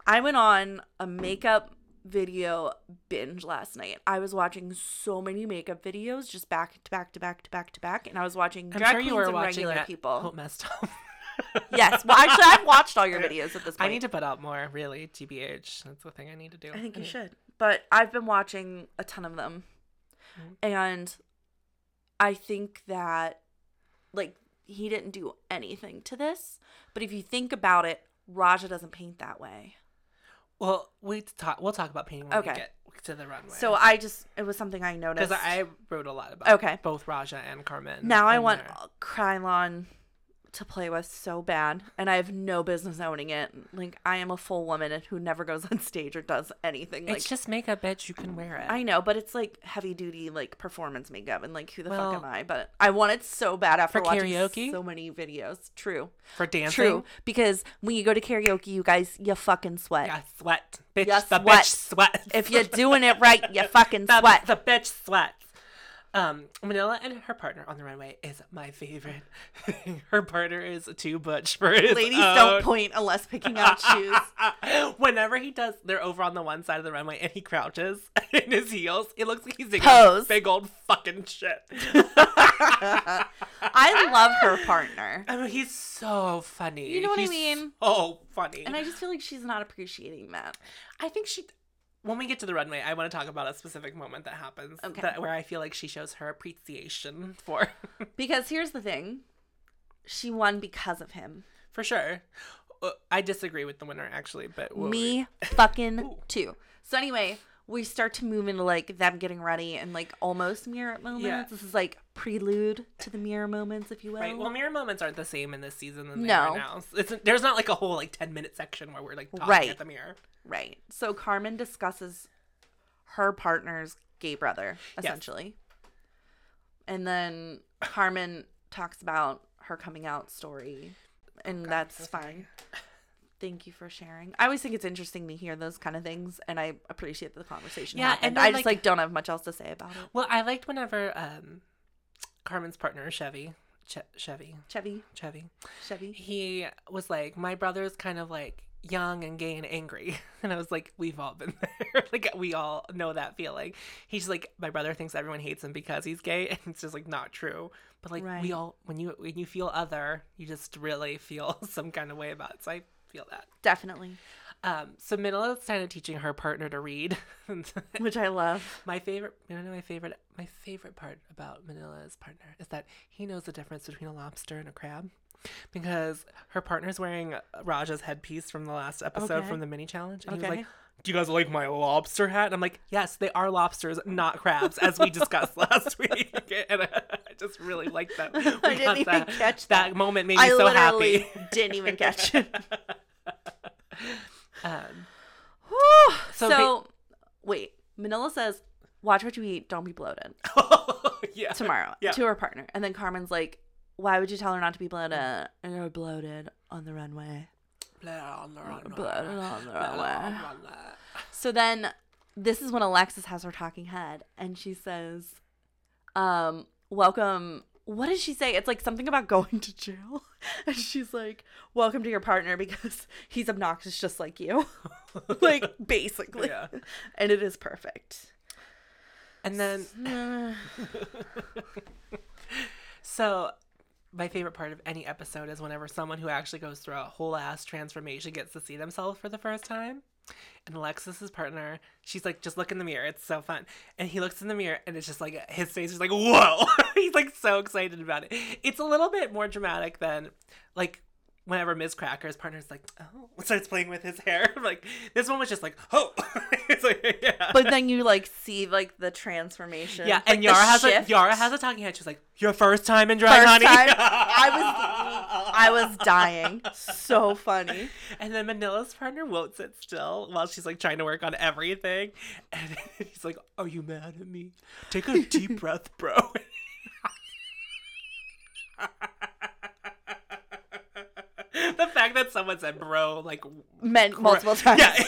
I went on a makeup video binge last night. I was watching so many makeup videos just back to back to back to back to back, and I was watching I'm drag sure queens you were and watching regular people. Hope messed up. yes, well, actually, I've watched all your videos at this point. I need to put out more, really. TBH. That's the thing I need to do. I think you Anyway. should. But I've been watching a ton of them. Mhm. And I think that like he didn't do anything to this, but if you think about it, Raja doesn't paint that way. Well, we talk. We'll talk about painting when we Okay. get to the runway. So I just it was something I noticed. because I wrote a lot about Okay. both Raja and Carmen. now I want there. Kryolan to play with so bad, and I have no business owning it. Like I am a full woman and who never goes on stage or does anything. Like It's just makeup, bitch. You can wear it. I know, but it's like heavy duty like performance makeup, and like who the Well, fuck am I? But I want it so bad after watching karaoke? so many videos. True, For dancing. true. Because when you go to karaoke, you guys, you fucking sweat. Yeah, sweat. Bitch, Ya the sweat. bitch sweats. If you're doing it right, you fucking the, sweat. the bitch sweats. Um, Manila and her partner on the runway is my favorite. her partner is too butch for his Ladies own. don't point unless picking out shoes. Whenever he does, they're over on the one side of the runway and he crouches in his heels. It looks like he's Pose. big old fucking shit. I love her partner, I mean, he's so funny. You know what I He's mean? So funny. and I just feel like she's not appreciating that. I think she. When we get to the runway, I want to talk about a specific moment that happens Okay. that, where I feel like she shows her appreciation for, Because here's the thing, she won because of him. for sure. Uh, I disagree with the winner actually, but we'll- Me fucking too. So anyway, we start to move into like them getting ready and like almost mirror moments. Yeah. This is like prelude to the mirror moments, if you will. Right. Well, mirror moments aren't the same in this season than they No. are now. It's there's not like a whole like ten minute section where we're like talking Right. at the mirror. Right. So Carmen discusses her partner's gay brother, essentially. And then Carmen talks about her coming out story. And that's fine. Thank you for sharing. I always think it's interesting to hear those kind of things, and I appreciate the conversation. Yeah, happened. and then, I just like- like don't have much else to say about it. Well, I liked whenever um, Carmen's partner Chevy, che- Chevy, Chevy, Chevy, Chevy. he was like, my brother's kind of like young and gay and angry, and I was like, we've all been there. like we all know that feeling. He's like, my brother thinks everyone hates him because he's gay, and it's just like not true. But like Right. we all, when you when you feel other, you just really feel some kind of way about it. So I feel that. Definitely. Um, so Manila's kind of teaching her partner to read. Which I love. my favorite, you know, my favorite, my favorite part about Manila's partner is that he knows the difference between a lobster and a crab, because her partner's wearing Raja's headpiece from the last episode Okay. from the mini challenge, and he was like, "Do you guys like my lobster hat?" And I'm like, "Yes, they are lobsters, not crabs, as we discussed last week." And I, just really like that. I didn't even that, catch that that. moment. Made me I so literally happy. didn't even catch it. Um, So so, ba- wait, Manila says, "Watch what you eat. Don't be bloated." yeah. Tomorrow Yeah. to her partner, and then Carmen's like, "Why would you tell her not to be bloated?" You're bloated on the runway. Bloated on the runway. So then, this is when Alexis has her talking head, and she says, "Um, welcome." What did she say? It's like something about going to jail, and she's like, "Welcome to your partner because he's obnoxious just like you." like basically, Yeah. and it is perfect. And then So, my favorite part of any episode is whenever someone who actually goes through a whole ass transformation gets to see themselves for the first time. And Alexis's partner, she's like, just look in the mirror. It's so fun. And he looks in the mirror and it's just like, his face is like, whoa. He's like so excited about it. It's a little bit more dramatic than like whenever Miz Cracker's partner's like, oh, starts playing with his hair. like, this one was just like, oh. Like, yeah. but then you like see like the transformation. yeah, and Yara has a. Yara has a talking head. She's like, "Your first time in drag, First honey." time, I I was dying. So funny. And then Manila's partner won't sit still while she's like trying to work on everything. And he's like, Are you mad at me? Take a deep breath, bro. the fact that someone said bro like Meant multiple times. yeah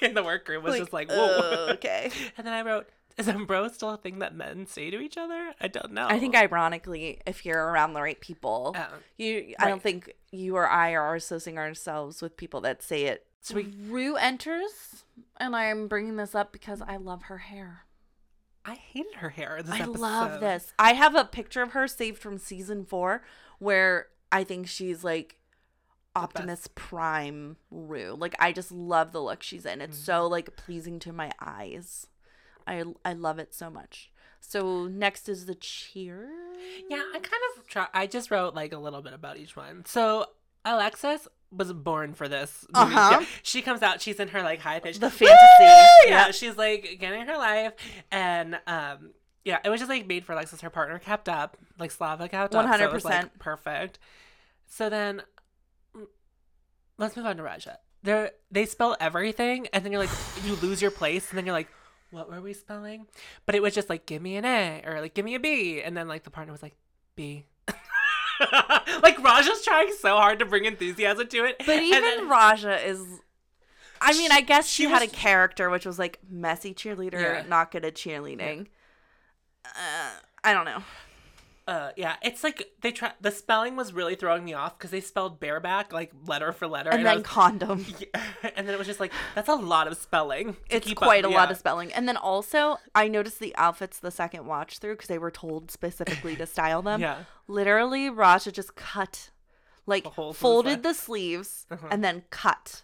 in the workroom was just like whoa uh, okay. and then i wrote is a bro still a thing that men say to each other? I don't know. I think ironically, if you're around the right people, Oh, you I don't think you or I are associating ourselves with people that say it. So we- Ru enters, and I'm bringing this up because I love her hair. I hated her hair. This I episode. love this. I have a picture of her saved from season four where I think she's like Optimus Prime Ru. Like I just love the look she's in. It's Mm-hmm. so like pleasing to my eyes. I I love it so much. So next is the cheer. Yeah, I kind of try. I just wrote like a little bit about each one. So Alexis was born for this. Uh-huh. Yeah, she comes out. She's in her like high pitch. The fantasy. Yeah, she's like getting her life, and um, yeah, it was just like made for Alexis. Her partner kept up, like Slava kept up. so it was, like, 100%. perfect. So then, let's move on to Raja. They they spell everything, and then you're like, you lose your place, and then you're like. What were we spelling? But it was just like, give me an A or like, give me a B. And then like the partner was like, B. like Raja's trying so hard to bring enthusiasm to it. But even then- Raja is. I mean, I guess she, she had was- a character which was like messy cheerleader, Yeah. not good at cheerleading. Uh, I don't know. Uh, yeah, it's like they try. The spelling was really throwing me off because they spelled bareback like letter for letter, And I then was- condom. Yeah, and then it was just like that's a lot of spelling. It's quite up. a lot of spelling. And then also, I noticed the outfits the second watch through because they were told specifically to style them. Yeah. Literally, Raja just cut, like, holes the folded the sleeves Uh-huh. and then cut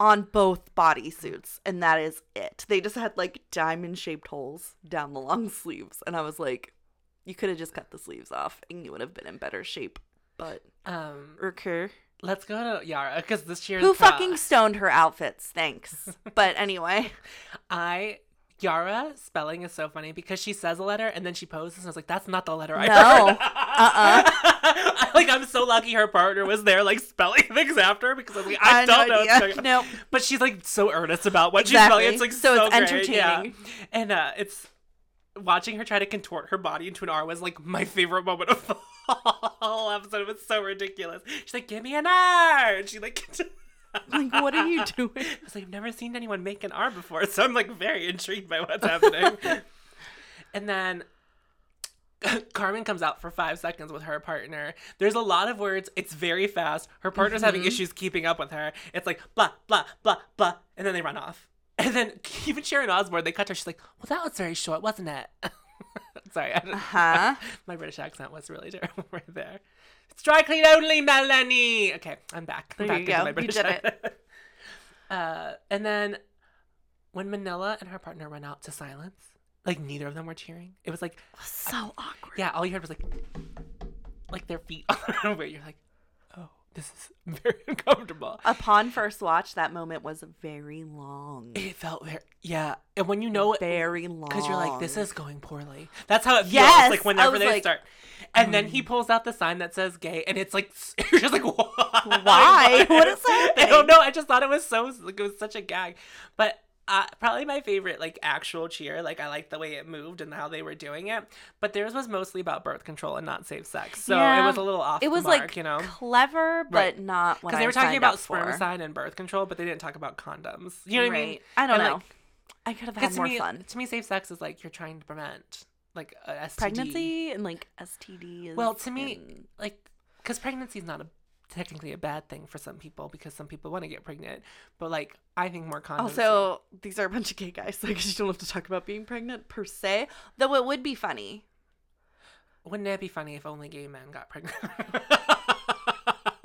on both bodysuits. And that is it. They just had, like, diamond shaped holes down the long sleeves. And I was like, you could have just cut the sleeves off and you would have been in better shape. But, Um, let's go to Yara because this year Who fucking stoned her outfits? Thanks. but anyway. I Yara spelling is so funny because she says a letter and then she poses and I was like, that's not the letter I No. heard. Uh-uh. like I'm so lucky her partner was there like spelling things after because I was like, I, I don't no know. what's idea. going on. Nope. But she's like so earnest about what Exactly. she's spelling. It's like So so, it's great. Yeah. entertaining. And uh, it's watching her try to contort her body into an R was like my favorite moment of the whole episode. It was so ridiculous. She's like, "Give me an R," and she like. Like, what are you doing? I was like, I've never seen anyone make an R before, so I'm like very intrigued by what's happening. and then Carmen comes out for five seconds with her partner. There's a lot of words. It's very fast. Her partner's having mm-hmm. issues keeping up with her. It's like blah blah blah blah, and then they run off. And then even Sharon Osbourne, they cut her. She's like, "Well, that was very short, wasn't it?" Sorry, I don't, Huh? my British accent was really terrible right there. It's dry clean only, Melanie. Okay, I'm back. I'm There back you go. my You British did it. Uh, and then when Manila and her partner went out to silence, like neither of them were cheering. It was like, So awkward. yeah, all you heard was like, like their feet on the where you're like, this is very uncomfortable. Upon first watch, that moment was very long. It felt very, yeah. And when you know it, Very long. because you're like, this is going poorly. That's how it feels. Yes, like whenever they like, start, and then he hmm. pulls out the sign that says "gay," and it's like you're just like, why? Why? What is that? I don't know. I just thought it was so like it was such a gag, but. Uh, probably my favorite like actual cheer like i liked the way it moved and how they were doing it but theirs was mostly about birth control and not safe sex so Yeah. it was a little off It was mark, like you know clever, but Right. not because they were talking about spermicide and birth control but they didn't talk about condoms you know what i mean I don't And, know. like, I could have had more me, fun. to me, safe sex is like you're trying to prevent like. Pregnancy and like STDs. Well, to me, and- like because pregnancy is not a technically a bad thing for some people because some people want to get pregnant, but like I think more condoms. also these are a bunch of gay guys, so I guess you don't have to talk about being pregnant per se. Though it would be funny. wouldn't it be funny if only gay men got pregnant?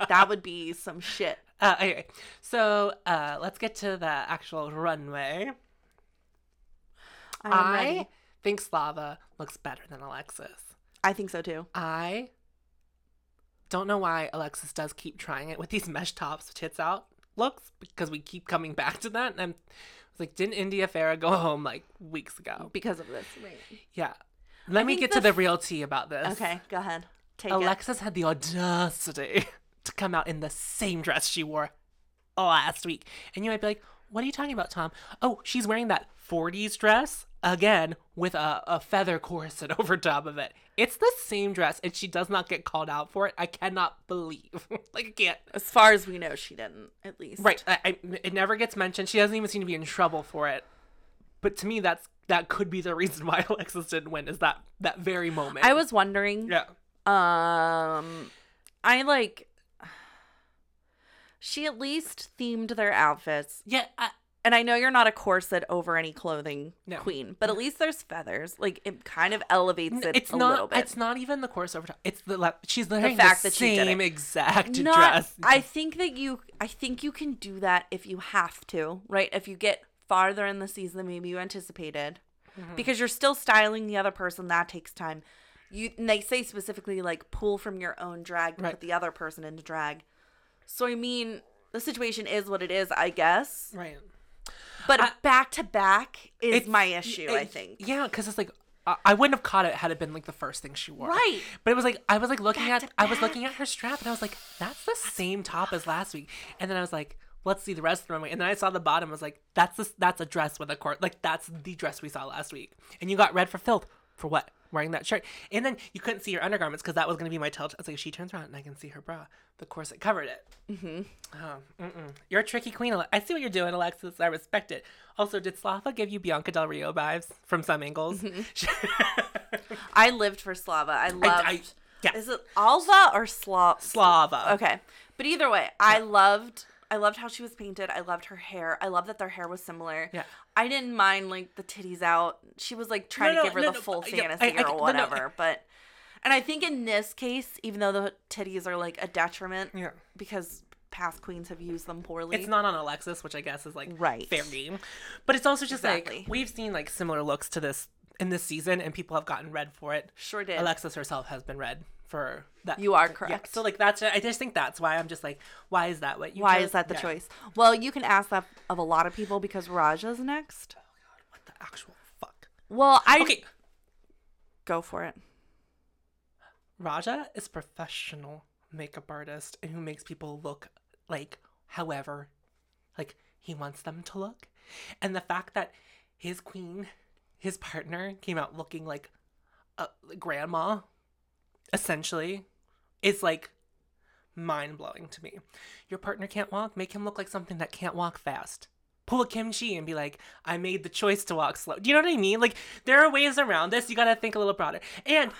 That would be some shit. uh, anyway, so uh, let's get to the actual runway. I'm I ready. think Slava looks better than Alexis. I think so too. I don't know why Alexis does keep trying it with these mesh tops tits out looks because we keep coming back to that. And I'm was like, didn't India Ferrah go home like weeks ago? Because of this. Right. Yeah. Let me get the to the real tea about this. Okay, go ahead. Take it. Alexis had the audacity to come out in the same dress she wore last week. And you might be like, what are you talking about, Tom? Oh, she's wearing that 40s dress again with a, a feather corset over top of it. It's the same dress, and she does not get called out for it. I cannot believe. like, I can't. As far as we know, she didn't. At least. Right. I, I, it never gets mentioned. She doesn't even seem to be in trouble for it. But to me, that's that could be the reason why Alexis didn't win. Is that that very moment? I was wondering. yeah. Um, I like. She at least themed their outfits, Yeah, I, and I know you're not a corset over any clothing No. queen, but at least there's feathers. Like it kind of elevates it it's a little not. bit. It's not even the corset over top. It's the she's wearing the, fact that she did same exact not dress. i think that you i think you can do that if you have to right if you get farther in the season than maybe you anticipated Mm-hmm. because you're still styling the other person that takes time you and they say specifically like pull from your own drag to Right. put the other person into drag so i mean the situation is what it is i guess right. But I- back to back is It's- my issue i think Yeah, because it's like I I wouldn't have caught it had it been like the first thing she wore. Right. But it was like I was like looking Back at I was looking at her strap and I was like, that's the same top as last week. And then I was like, let's see the rest of the runway. And then I saw the bottom. I was like, that's this that's a dress with a cord. Like that's the dress we saw last week. And you got red for filth for what? Wearing that shirt. And then you couldn't see your undergarments because that was gonna be my telltale. I was like, she turns around and I can see her bra. The corset covered it. Mm-hmm. Oh, mm-mm. You're a tricky queen. Ale- I see what you're doing, Alexis. I respect it. Also, did Slava give you Bianca Del Rio vibes from some angles? i lived for slava i loved I- yeah. is it alva or slav Slava. Okay. But either way, I loved I loved how she was painted. I loved her hair. I love that their hair was similar. Yeah. I didn't mind like the titties out. She was like trying No, to give her no, the no, full fantasy I- I- or no, no, whatever. But and I think in this case, even though the titties are like a detriment Yeah. because past queens have used them poorly. It's not on Alexis, which I guess is like Right. fair game. But it's also just Exactly. like we've seen like similar looks to this in this season, and people have gotten red for it. Sure did. Alexis herself has been red for that. You are Yeah, correct. So like that's I just think that's why I'm just like, why is that what you? Why chose? is that the Yeah. choice? Well, you can ask that of a lot of people because Raja's next. Oh god, what the actual fuck? Well, I Okay, go for it. Raja is a professional makeup artist who makes people look like however like he wants them to look. And the fact that his queen, his partner came out looking like a grandma essentially is like mind-blowing to me. Your partner can't walk, make him look like something that can't walk fast. Pull a Kim Chi and be like, I made the choice to walk slow. Do you know what I mean? Like, there are ways around this. You gotta think a little broader. And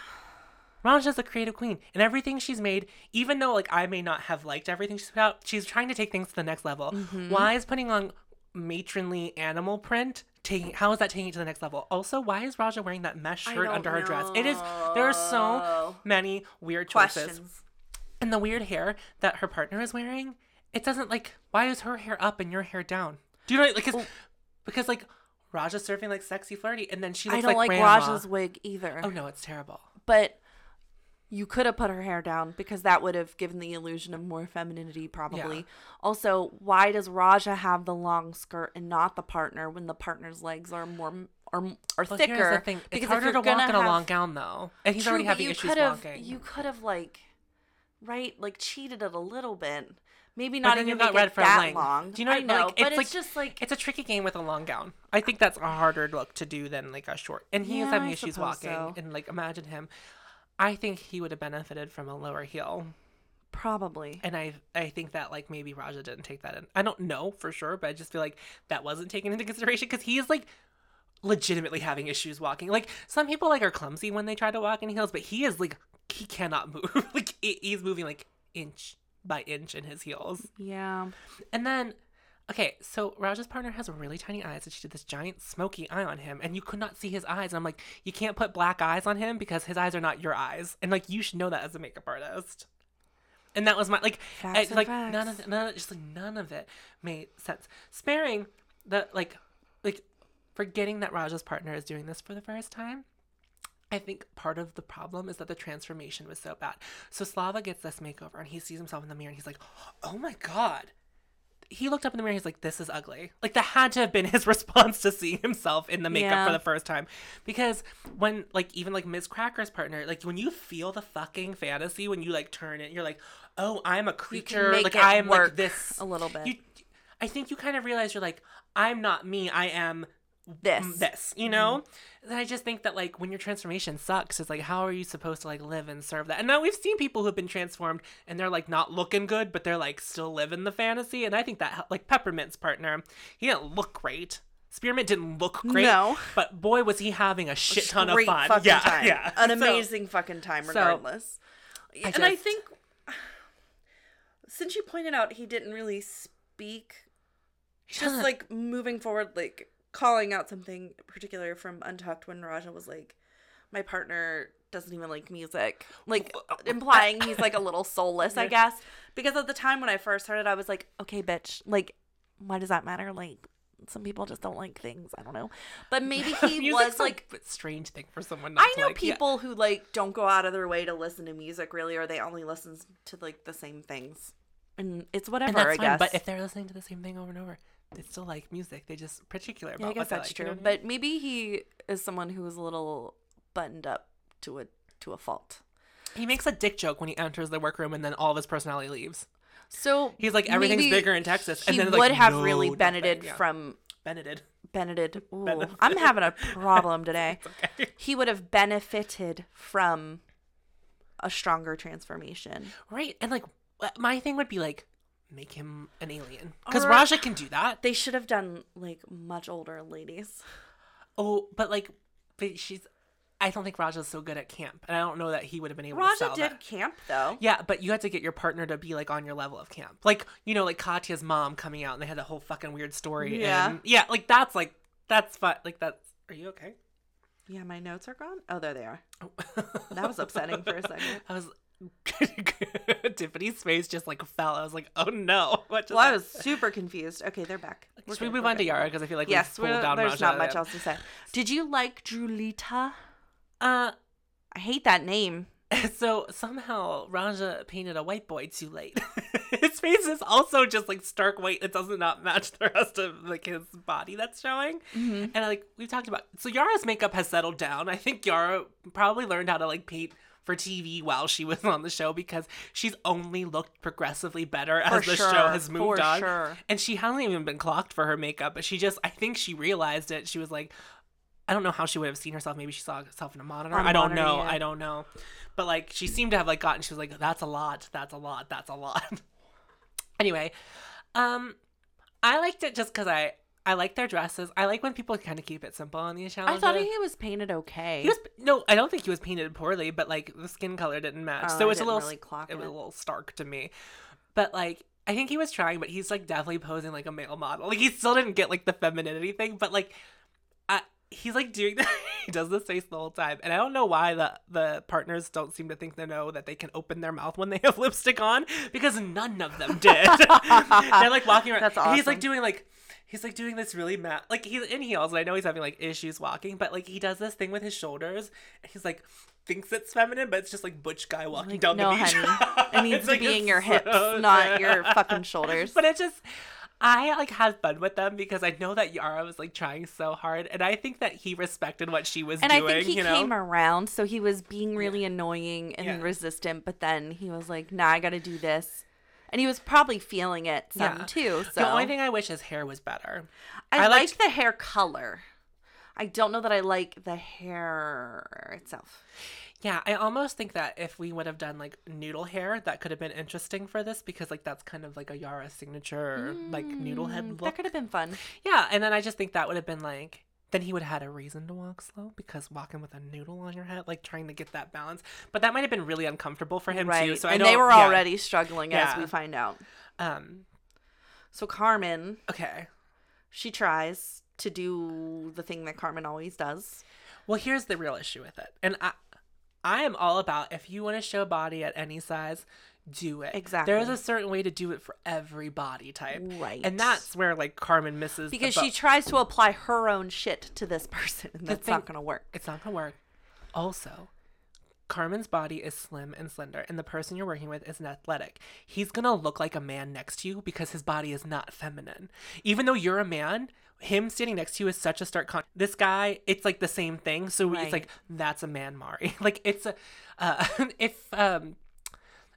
Raja's a creative queen, and everything she's made, even though like I may not have liked everything she's put out, she's trying to take things to the next level. Mm-hmm. Why is putting on matronly animal print taking? How is that taking it to the next level? Also, why is Raja wearing that mesh shirt under her dress? It is. There are so many weird choices, Questions. and the weird hair that her partner is wearing. It doesn't like. Why is her hair up and your hair down? Do you know? Like, because, oh. because like Raja's serving like sexy flirty, and then she looks I don't like, grandma. Raja's wig either. Oh no, it's terrible. but you could have put her hair down because that would have given the illusion of more femininity probably Yeah. also why does raja have the long skirt and not the partner when the partner's legs are more are, are Well, thicker here's the thing. It's Because if harder to walk in a long gown, though, and he's True, already having issues walking. you could have like right like cheated it a little bit maybe not even got red for that length. long Do you know? i what- know like, but it's it's, like just like it's a tricky game with a long gown. I think that's a harder look to do than like a short. And he is having I issues walking, so. and like imagine him. I think he would have benefited from a lower heel, probably and I I think that like maybe Raja didn't take that in. I don't know for sure, but I just feel like that wasn't taken into consideration because he is like legitimately having issues walking. Like some people like are clumsy when they try to walk in heels, but he is like he cannot move. like he's moving like inch by inch in his heels. yeah And then, okay, so Raja's partner has really tiny eyes, and she did this giant smoky eye on him, and you could not see his eyes. And I'm like, you can't put black eyes on him because his eyes are not your eyes, and like you should know that as a makeup artist. And that was my like, I, Facts like none of it, none of, just like none of it made sense. Sparing the like, like forgetting that Raja's partner is doing this for the first time. I think part of the problem is that the transformation was so bad. So Slava gets this makeover and he sees himself in the mirror and he's like, "Oh my god." He looked up in the mirror. He's like, "This is ugly." Like that had to have been his response to seeing himself in the makeup Yeah. for the first time, because when like even like Miz Cracker's partner, like when you feel the fucking fantasy, when you like turn it, you're like, "Oh, I'm a creature. Like I'm like this." a little bit You, I think you kind of realize you're like, "I'm not me. I am this mm, this you know and i just think that like when your transformation sucks it's like how are you supposed to like live and serve that and now we've seen people who've been transformed and they're like not looking good but they're like still living the fantasy and i think that like peppermint's partner he didn't look great Spearmint didn't look great, No. but boy was he having a shit ton of fun. yeah, time. yeah, An So- amazing fucking time, so, regardless. I and I think, since you pointed out he didn't really speak, just like moving forward, like calling out something particular from Untucked when Raja was like, my partner doesn't even like music, like uh, uh, implying he's like a little soulless, I guess. Because at the time when I first heard it, I was like, okay, bitch, like, why does that matter? Like, some people just don't like things. I don't know, but maybe he was like strange thing for someone. Not I to know like. Yeah. people who like don't go out of their way to listen to music really, or they only listen to like the same things, and it's whatever. and that's I fine. guess. But if they're listening to the same thing over and over, they still like music. They just particular about yeah, I what guess that's like, you true. know I mean? But maybe he is someone who is a little buttoned up to a to a fault. he makes a dick joke when he enters the workroom, and then all of his personality leaves. So He's like, everything's bigger in Texas, and he then, would like, have no, really benefited Yeah. from Benefited. benefited. Ooh, Benefit. I'm having a problem today. Okay. He would have benefited from a stronger transformation. Right, and like my thing would be like make him an alien because Raja can do that. They should have done like much older ladies. Oh, but like, but she's. I don't think Raja's so good at camp, and I don't know that he would have been able to Raja did that. camp though. Yeah, but you had to get your partner to be like on your level of camp. Like, you know, like Katya's mom coming out and they had that whole fucking weird story. Yeah. And yeah, like that's like that's fun. Like that's are you okay? Yeah, my notes are gone. Oh, there they are. That was upsetting for a second. I was Tiffany's face just like fell. I was like, oh no. Well, I was super confused. Okay, they're back. We're Should we move on to. Yara because I feel like Yes, we've pulled down there's not much else to say. Did you like Julita? Uh, I hate that name. so somehow Raja painted a white boy too late. his face is also just like stark white. It does not match the rest of like his body that's showing. And like we've talked about, so Yara's makeup has settled down. I think Yara probably learned how to like paint for TV while she was on the show because she's only looked progressively better as For the sure, show has moved on. sure. And she hasn't even been clocked for her makeup, but she just, I think she realized it. She was like, I don't know how she would have seen herself. Maybe she saw herself in a monitor. I don't monitor, know. yeah. I don't know. But like she seemed to have like gotten she was like, that's a lot, that's a lot, that's a lot. anyway, um I liked it just because I I like their dresses. I like when people kind of keep it simple on these challenges. I thought he was painted okay. He was no, I don't think he was painted poorly, but like the skin color didn't match, Oh, so it's a little really clock it was a little stark to me. But like I think he was trying, but he's like definitely posing like a male model. Like he still didn't get like the femininity thing, but like he's like doing that. he does this face the whole time, and I don't know why the the partners don't seem to think they know that they can open their mouth when they have lipstick on because none of them did. They're like walking around. That's and He's like doing like. He's like doing this really mad, like he's in heels, and I know he's having like issues walking, but like he does this thing with his shoulders, and he's like thinks it's feminine, but it's just like butch guy walking Like, down no, the beach. honey. It needs It's, to like, be in your hips, so not your fucking shoulders. But it just, I like had fun with them because I know that Yara was like trying so hard, and I think that he respected what she was and doing. I think he you know? came around, so he was being really annoying and Yeah. resistant. But then he was like, "Nah, I got to do this," and he was probably feeling it some Yeah. too. So The only thing I wish his hair was better. I, I like liked- the hair color. I don't know that I like the hair itself. Yeah, I almost think that if we would have done like noodle hair, that could have been interesting for this because like that's kind of like a Yara signature like noodle head look. That could have been fun. Yeah, and then I just think that would have been like then he would have had a reason to walk slow because walking with a noodle on your head, like trying to get that balance. But that might have been really uncomfortable for him right. too. So and don't, they were yeah. already struggling as we find out. um So Carmen, okay. she tries to do the thing that Carmen always does. Well, here's the real issue with it. And I I am all about if you want to show body at any size, do it. Exactly. There's a certain way to do it for every body type. Right. And that's where like Carmen misses the Because she tries to apply her own shit to this person, and that's not going to work. It's not gonna work. Also, Carmen's body is slim and slender, and the person you're working with is an athletic. He's gonna look like a man next to you because his body is not feminine. Even though you're a man, him standing next to you is such a stark con. This guy, it's like the same thing. So Right. it's like that's a man, Mari. like it's a uh, if um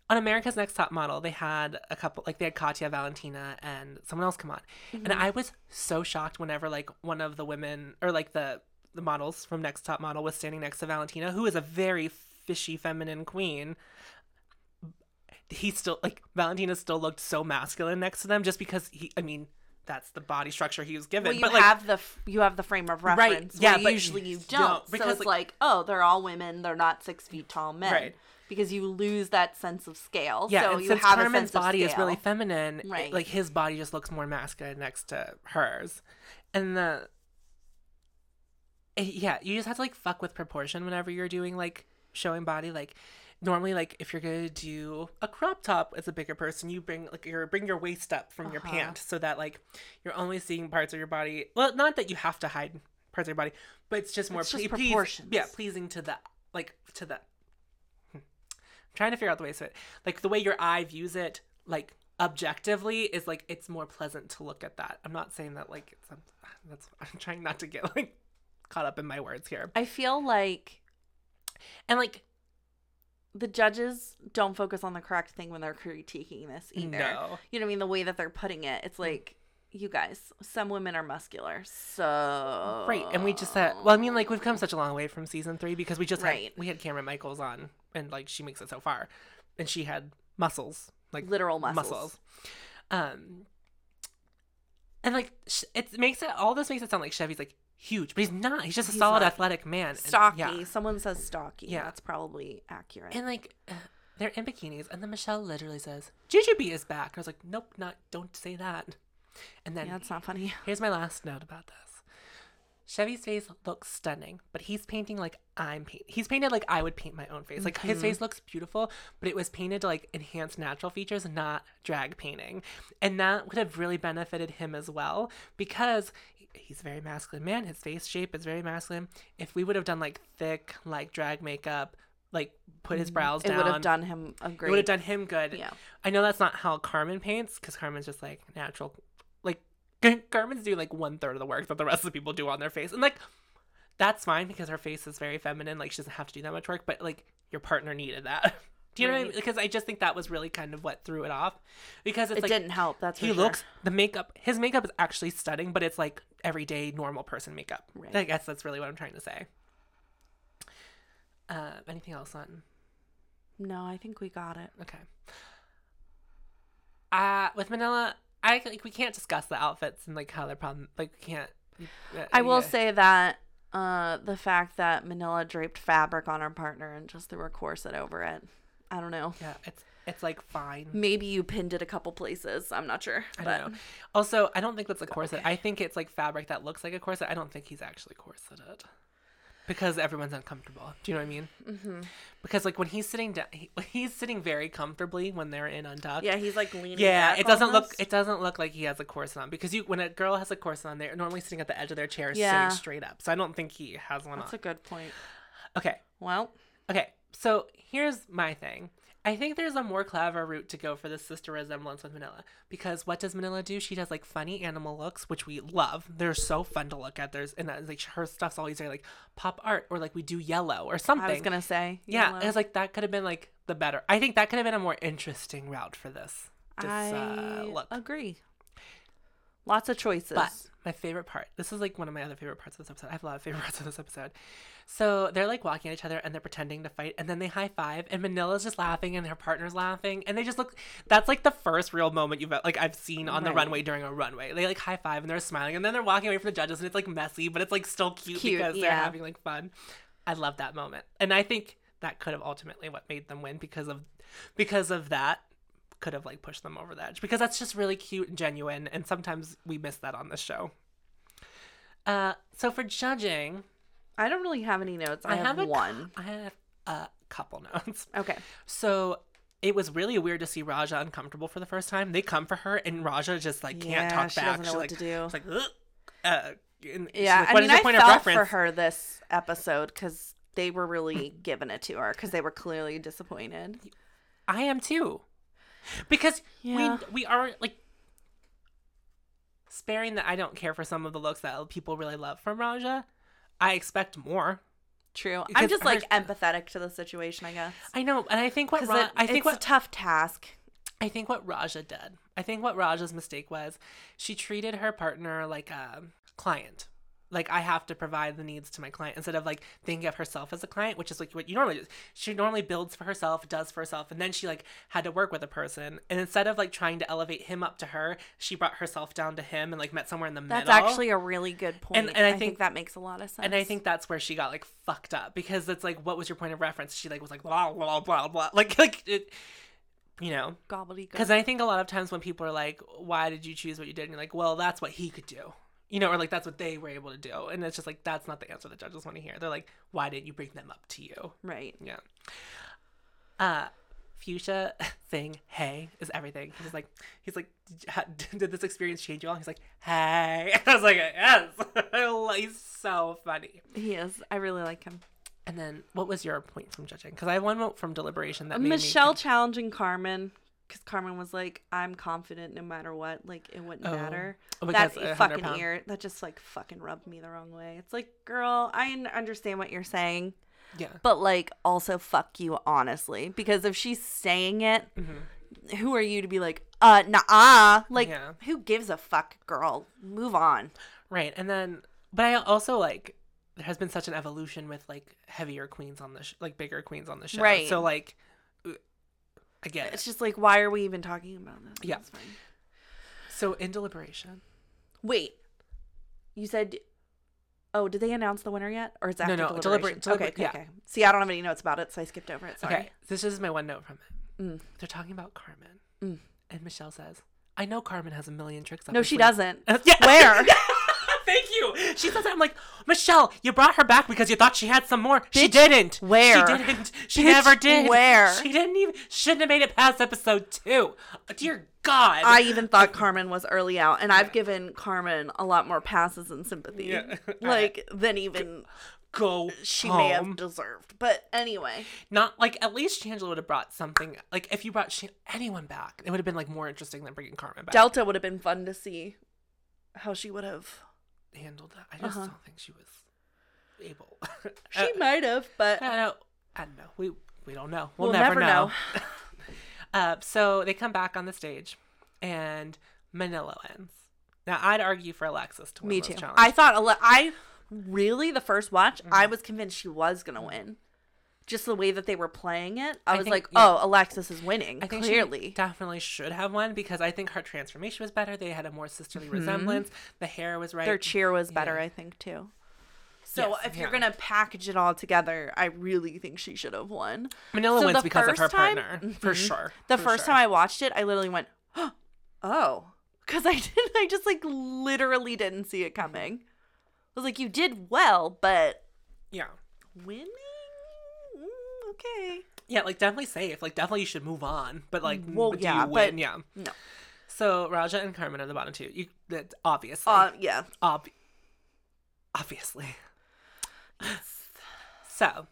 on America's Next Top Model, they had a couple, like they had Katya, Valentina, and someone else come on, and I was so shocked whenever like one of the women or like the the models from Next Top Model was standing next to Valentina, who is a very fishy feminine queen. He still like Valentina still looked so masculine next to them, just because he, I mean, that's the body structure he was given. Well, you but like, have the you have the frame of reference. Right, yeah, but usually you don't. don't, so because, it's like- like, oh, they're all women. They're not six feet tall men. Right. Because you lose that sense of scale. yeah, so and you since have Carmen's a sense body is really feminine, it- Right. like his body just looks more masculine next to hers, and the eh, yeah, you just have to like fuck with proportion whenever you're doing like showing body. Like normally, like if you're gonna do a crop top as a bigger person, you bring like your bring your waist up from your Uh-huh. pant so that like you're only seeing parts of your body. Well, not that you have to hide parts of your body, but it's just more It's just ple- yeah, pleasing to the like to the. Hmm. I'm trying to figure out the way to say it. Like the way your eye views it, like objectively, is like it's more pleasant to look at that. I'm not saying that like it's, I'm, that's. I'm trying not to get like caught up in my words here. I feel like And like the judges don't focus on the correct thing when they're critiquing this either. no, You know what I mean? The way that they're putting it, it's like you guys. Some women are muscular, so right. And we just said, well, I mean, like we've come such a long way from season three because we just Right. had we had Kameron Michaels on, and like she makes it so far, and she had muscles, like literal muscles. muscles. Um, and like it makes it all this makes it sound like Chevy's like huge, but he's not. He's just a He's solid not. athletic man. and- Stocky. yeah. Someone says stocky. Yeah. that's probably accurate. And like uh, they're in bikinis, and then Michelle literally says, "Jujubee is back." I was like, "Nope, not. Don't say that." And then yeah, it's not funny. here's my last note about this. Chevy's face looks stunning, but he's painting like I'm paint. He's painted like I would paint my own face. Like his face looks beautiful, but it was painted to like enhance natural features, not drag painting. And that would have really benefited him as well because he's a very masculine man. His face shape is very masculine. If we would have done like thick, like drag makeup, like put his mm-hmm. brows It down, it would have done him a great. it would have done him good. Yeah. I know that's not how Carmen paints because Carmen's just like natural. Like Carmen's doing like one third of the work that the rest of the people do on their face, and like that's fine because her face is very feminine. Like she doesn't have to do that much work, but like your partner needed that. do you know what I mean? Because I just think that was really kind of what threw it off. Because it's It like didn't help. That's he sure. looks the makeup. His makeup is actually stunning, but it's like everyday normal person makeup. Right. I guess that's really what I'm trying to say. Uh, anything else on No, I think we got it. Okay. Uh with Manila, I like we can't discuss the outfits and like how they're problem. Like we can't. uh, I will yeah. say that uh, the fact that Manila draped fabric on her partner and just threw a corset over it. I don't know. Yeah, it's it's like fine. Maybe you pinned it a couple places. I'm not sure. I but don't know. Also, I don't think that's a corset. I think it's like fabric that looks like a corset. I don't think he's actually corseted. Because everyone's uncomfortable. Do you know what I mean? Mm-hmm. Because like when he's sitting down, he, he's sitting very comfortably when they're in untucked. yeah, he's like leaning. Yeah, it doesn't look it doesn't look like he has a corset on because you when a girl has a corset on, they're normally sitting at the edge of their chair, Yeah. sitting straight up. So I don't think he has one That's on. a good point. Okay, Well, okay. So here's my thing. I think there's a more clever route to go for this sister resemblance with Manila because what does Manila do? She does like funny animal looks, which we love. They're so fun to look at. There's and that, like her stuff's always very like pop art or like we do yellow or something. I was gonna say. yeah, yellow. it was like that could have been like the better. I think that could have been a more interesting route for this. This I uh, look. agree. Lots of choices. But my favorite part, this is like one of my other favorite parts of this episode. I have a lot of favorite parts of this episode. So they're like walking at each other and they're pretending to fight, and then they high five, and Manila's just laughing, and her partner's laughing, and they just look. That's like the first real moment you've like I've seen on the runway during a runway. They like high five and they're smiling, and then they're walking away from the judges, and it's like messy, but it's like still cute, Cute, because they're having like fun. I love that moment, and I think that could have ultimately what made them win because of because of that could have like pushed them over the edge because that's just really cute and genuine and sometimes we miss that on the show uh so for judging I don't really have any notes. I, have, a cou- one. i have a couple notes Okay. so it was really weird to see Raja uncomfortable for the first time. They come for her, and Raja just like can't Yeah, talk she back. doesn't know She's what like, to do. She's like, Ugh. Uh, Yeah, like, I mean, I point of felt for reference?" her this episode because they were really giving it to her because they were clearly disappointed. I am too, because Yeah. we we are like sparing that I don't care for some of the looks that people really love from Raja. I expect more. True. I'm just like her- empathetic to the situation, I guess. I know, and I think what Ra- it, I think it's what a tough task. I think what Raja did. I think what Raja's mistake was she treated her partner like a client. Like I have to provide the needs to my client instead of like thinking of herself as a client, which is like what you normally do. She normally builds for herself, does for herself, and then she like had to work with a person. And instead of like trying to elevate him up to her, she brought herself down to him and like met somewhere in the That's middle. That's actually a really good point. And- and I I, think, think- that makes a lot of sense. and I think that's where she got like fucked up because it's like, what was your point of reference? She like was like blah blah blah blah, like like it, you know. gobbledygook. Because I think a lot of times when people are like, "Why did you choose what you did?" and you're like, "Well, that's what he could do," you know, or like that's what they were able to do, and it's just like that's not the answer the judges want to hear. They're like, "Why didn't you bring them up to you?" right. Yeah. Uh, Fuchsia thing, hey, is everything. He's like, he's like, did, did this experience change you all? He's like, hey. I was like, yes. He's so funny. He is. I really like him. And then, what was your point from judging? Because I have one vote from deliberation that made Michelle me. challenging Carmen because Carmen was like, "I'm confident no matter what. Like it wouldn't Oh, matter." oh, That fucking pound- ear. That just like fucking rubbed me the wrong way. It's like, girl, I understand what you're saying, Yeah. but like also fuck you honestly because if she's saying it, who are you to be like, uh, nah, like Mm-hmm. Yeah. who gives a fuck, girl? Move on. Right. And then, but I also like, there has been such an evolution with like heavier queens on the sh- like bigger queens on the show. Right. So like, I get it. It's just like, why are we even talking about this? Yeah. It's fine. So in deliberation, Wait, you said. Oh, did they announce the winner yet, or is that No, no, deliberation? deliberate- okay, okay, yeah. okay. See, I don't have any notes about it, so I skipped over it. Sorry. okay, this is my one note from it. Mm. They're talking about Carmen, Mm. and Michelle says, "I know Carmen has a million tricks." Up No, she sleeve." doesn't. Yeah. Where? Thank you. She says that. I'm like, Michelle, you brought her back because you thought she had some more. she didn't. where? She didn't. She Bitch, never did. where? She didn't even. Shouldn't have made it past episode two. Dear God. I even thought Carmen was early out, and I've given Carmen a lot more passes and sympathy, Yeah. like than even go. she may have deserved. But anyway, Not like at least Shangela would have brought something. Like if you brought Sh- anyone back, it would have been like more interesting than bringing Carmen back. Delta would have been fun to see how she would have. Handled that. I just Uh-huh. don't think she was able. She Uh, might have, but I don't. I don't know. We we don't know. We'll, We'll never, never know. uh, so they come back on the stage, and Manila wins. Now I'd argue for Alexis to win. me this too. Challenge. I thought Ale- I really the first watch, Mm-hmm. I was convinced she was gonna win. Just the way that they were playing it, I, I was think- like, yeah. "Oh, Alexis is winning." I think clearly. she definitely should have won because I think her transformation was better. They had a more sisterly resemblance. The hair was right. Mm-hmm. Their cheer was better, Yeah. I think, too. So Yes, if you're gonna package it all together, I really think she should have won. Manila So wins because of her time- partner, for Mhm. sure. The for first sure. time I watched it, I literally went, "Oh," because I didn't. I just like literally didn't see it coming. I was like, "You did well, but yeah. winning, okay." Yeah, like definitely safe. Like definitely you should move on. But like, Well, but yeah, but- yeah. No. So Raja and Carmen are the bottom two. You that obviously, Uh, yeah. ob- obviously. So,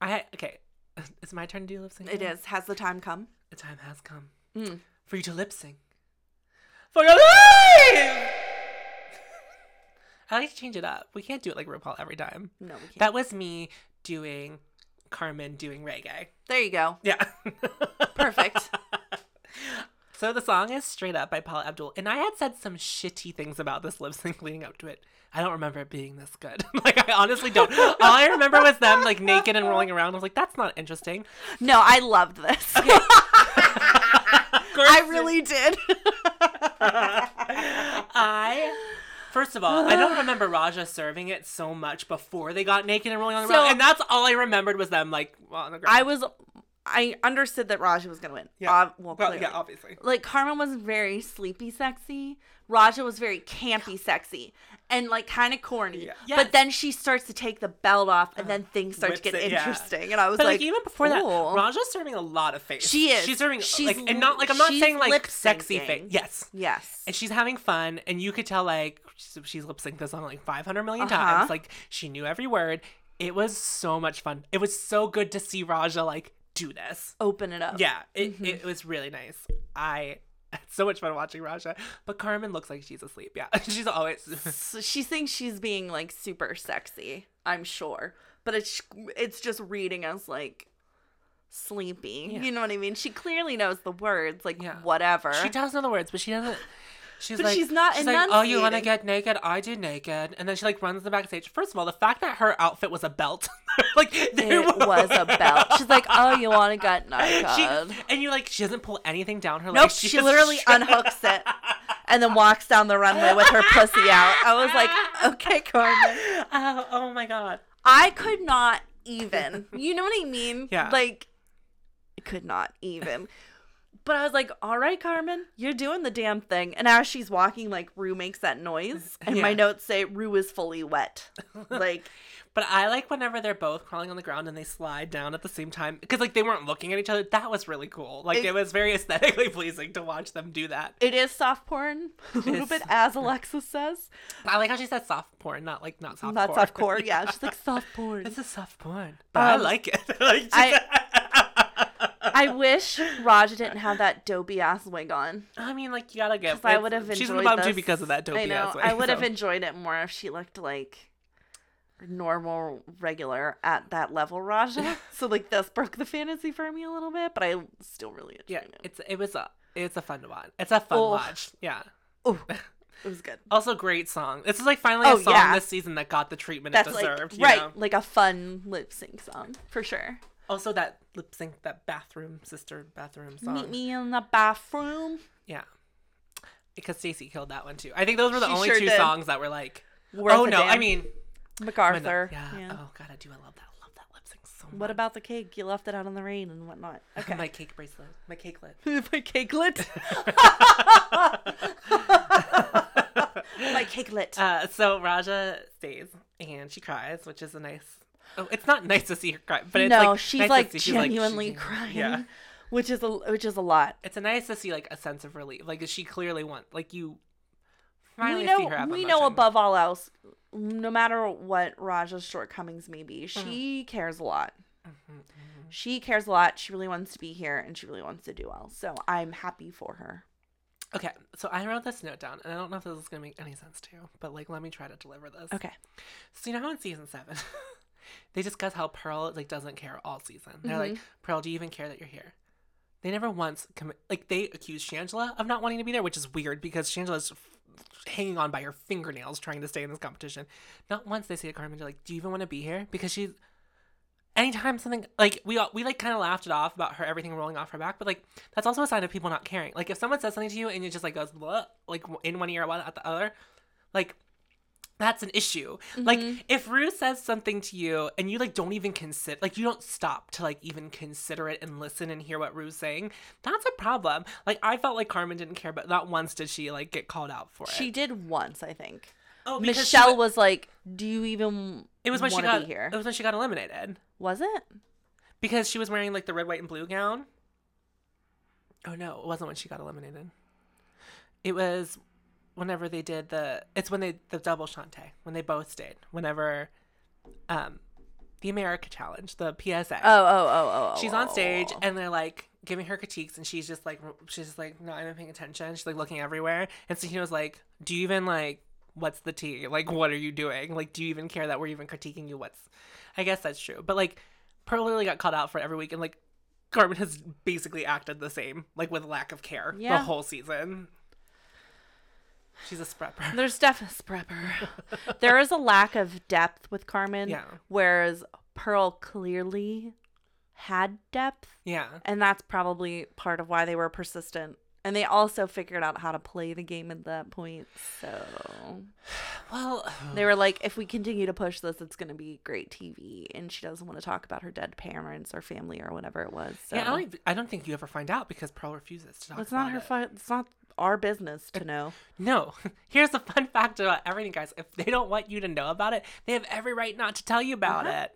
I okay. It's my turn to do lip sync. It now? is. Has the time come? The time has come Mm. for you to lip sync for your life. I like to change it up. We can't do it like RuPaul every time. No, we can't. That was me doing Carmen doing reggae. there you go. Yeah. Perfect. So the song is Straight Up by Paula Abdul. And I had said some shitty things about this lip sync leading up to it. I don't remember it being this good. like I honestly don't. All I remember was them like naked and rolling around. I was like, that's not interesting. No, I loved this. Course I really did. I First of all, I don't remember Raja serving it so much before they got naked and rolling on the So- ground, and that's all I remembered was them like on the ground. I was, I understood that Raja was gonna win. Yeah. Uh, well, well, yeah, obviously. like Carmen was very sleepy sexy. Raja was very campy sexy and like kind of corny. Yeah. Yes. But then she starts to take the belt off and then things start to get it, yeah. interesting. And I was But like, like, even before that, Raja's serving a lot of face. She is. She's serving She's like, and not like I'm not she's saying like sexy syncing. face. Yes, Yes. and she's having fun, and you could tell like she's, she's lip synced this song like 500 million Uh-huh. times. Like she knew every word. It was so much fun. It was so good to see Raja like do this. Open it up. Yeah, it, Mm-hmm. it was really nice. I had so much fun watching Raja, but Carmen looks like she's asleep. Yeah, she's always. So she thinks she's being like super sexy, I'm sure. But it's it's just reading as like sleepy. Yeah. You know what I mean? She clearly knows the words, like Yeah. whatever. She does know the words, but she doesn't. She's But like, she's not She's like, oh, you want to get naked? I do naked, and then she like runs the backstage. First of all, the fact that her outfit was a belt, like there It was a belt. She's like, oh, you want to get She, naked? and you're like, she doesn't pull anything down her Nope, legs. she, just literally unhooks it and then walks down the runway with her pussy out. I was like, okay, Carmen. Oh, oh my god. I could not even. You know what I mean? Yeah. Like, I could not even. But I was like, all right, Carmen, you're doing the damn thing. And as she's walking, like, Ru makes that noise. And my notes say, Ru is fully wet. Like, But I like whenever they're both crawling on the ground and they slide down at the same time because like they weren't looking at each other. That was really cool. Like It- it, was very aesthetically pleasing to watch them do that. it is soft porn, a little bit, as Alexis says. I like how she said soft porn, not like not soft Not porn. soft core. Yeah, she's like soft porn. This is soft porn, but I Um, like it. like, I- I wish Raja didn't have that dopey ass wig on. I mean, like you gotta get. Because I would have enjoyed She's in the bottom two because of that dopey I know. ass wig, I would have so. enjoyed it more if she looked like normal, regular at that level, Raja. so like this broke the fantasy for me a little bit, but I still really enjoyed Yeah, it. it's it was a it's a fun watch. It's a fun Oh. watch. Yeah. Oh, it was good. Also, great song. This is like finally Oh, a song yeah. this season that got the treatment That's it like deserved. you right, know? like a fun lip sync song for sure. Also, that lip sync, that bathroom sister bathroom song. Meet me in the bathroom. Yeah. Because Stacy killed that one too. I think those were the She only sure two did. songs that were like. Worth oh no! I mean, MacArthur. yeah. Yeah. Oh god, I do. I love that. I love that lip sync so much. What about the cake? You left it out in the rain and whatnot. Okay. my cake bracelet? My cakelet. My cakelet. My cakelet. Uh, so Raja stays and she cries, which is a nice. Oh, it's not nice to see her cry, but it's no, like she's nice to like see she's, like, genuinely crying, Yeah, which is a which is a lot. it's a nice to see like a sense of relief. Like she clearly want like you. Finally we see know we know above all else, no matter what Raja's shortcomings may be, Mm-hmm. she cares a lot. She cares a lot. She really wants to be here, and she really wants to do well. So I'm happy for her. Okay, so I wrote this note down, and I don't know if this is gonna make any sense to you, but like let me try to deliver this. Okay. So you know how in season seven, they discuss how Pearl like doesn't care all season. They're Mm-hmm. like, Pearl, do you even care that you're here? They never once commit. Like they accuse Shangela of not wanting to be there, which is weird because Shangela's f- hanging on by her fingernails trying to stay in this competition. Not once they say to Carmen, they're like, "Do you even want to be here?" Because she's. Anytime something like we all- we like kind of laughed it off about her everything rolling off her back, but like that's also a sign of people not caring. Like if someone says something to you and it just like goes Bleh, like in one ear out the other, like that's an issue. Like mm-hmm. if Ru says something to you and you like don't even consider like you don't stop to like even consider it and listen and hear what Ru's saying, that's a problem. Like I felt like Carmen didn't care, but not once did she like get called out for it. She did once, I think. oh, Michelle wa- was like, "Do you even it was when she got here?" it was when she got eliminated Was it? because she was wearing like the red, white, and blue gown. Oh no, it wasn't when she got eliminated. It was whenever they did the. It's when they the double Shantay when they both stayed. Whenever, um, the America Challenge, the PSA. Oh, oh, oh, oh. oh, she's on oh, stage oh. and they're like giving her critiques and she's just like she's just like not even paying attention she's like looking everywhere and so he was like do you even like what's the tea like what are you doing like do you even care that we're even critiquing you what's i guess that's true but like pearl literally got called out for every week and like carmen has basically acted the same like with lack of care Yeah. the whole season she's a sprepper There's definitely prepper. there is a lack of depth with Carmen. Yeah. Whereas Pearl clearly had depth. yeah And that's probably part of why they were persistent. And they also figured out how to play the game at that point. So well they were like, if we continue to push this, it's going to be great TV. And she doesn't want to talk about her dead parents or family or whatever it was. So yeah, I, don't, I don't think you ever find out because pearl refuses to talk it's not her it. fight. It's not our business to know. No. Here's the fun fact about everything, guys. If they don't want you to know about it, they have every right not to tell you about Uh-huh. it.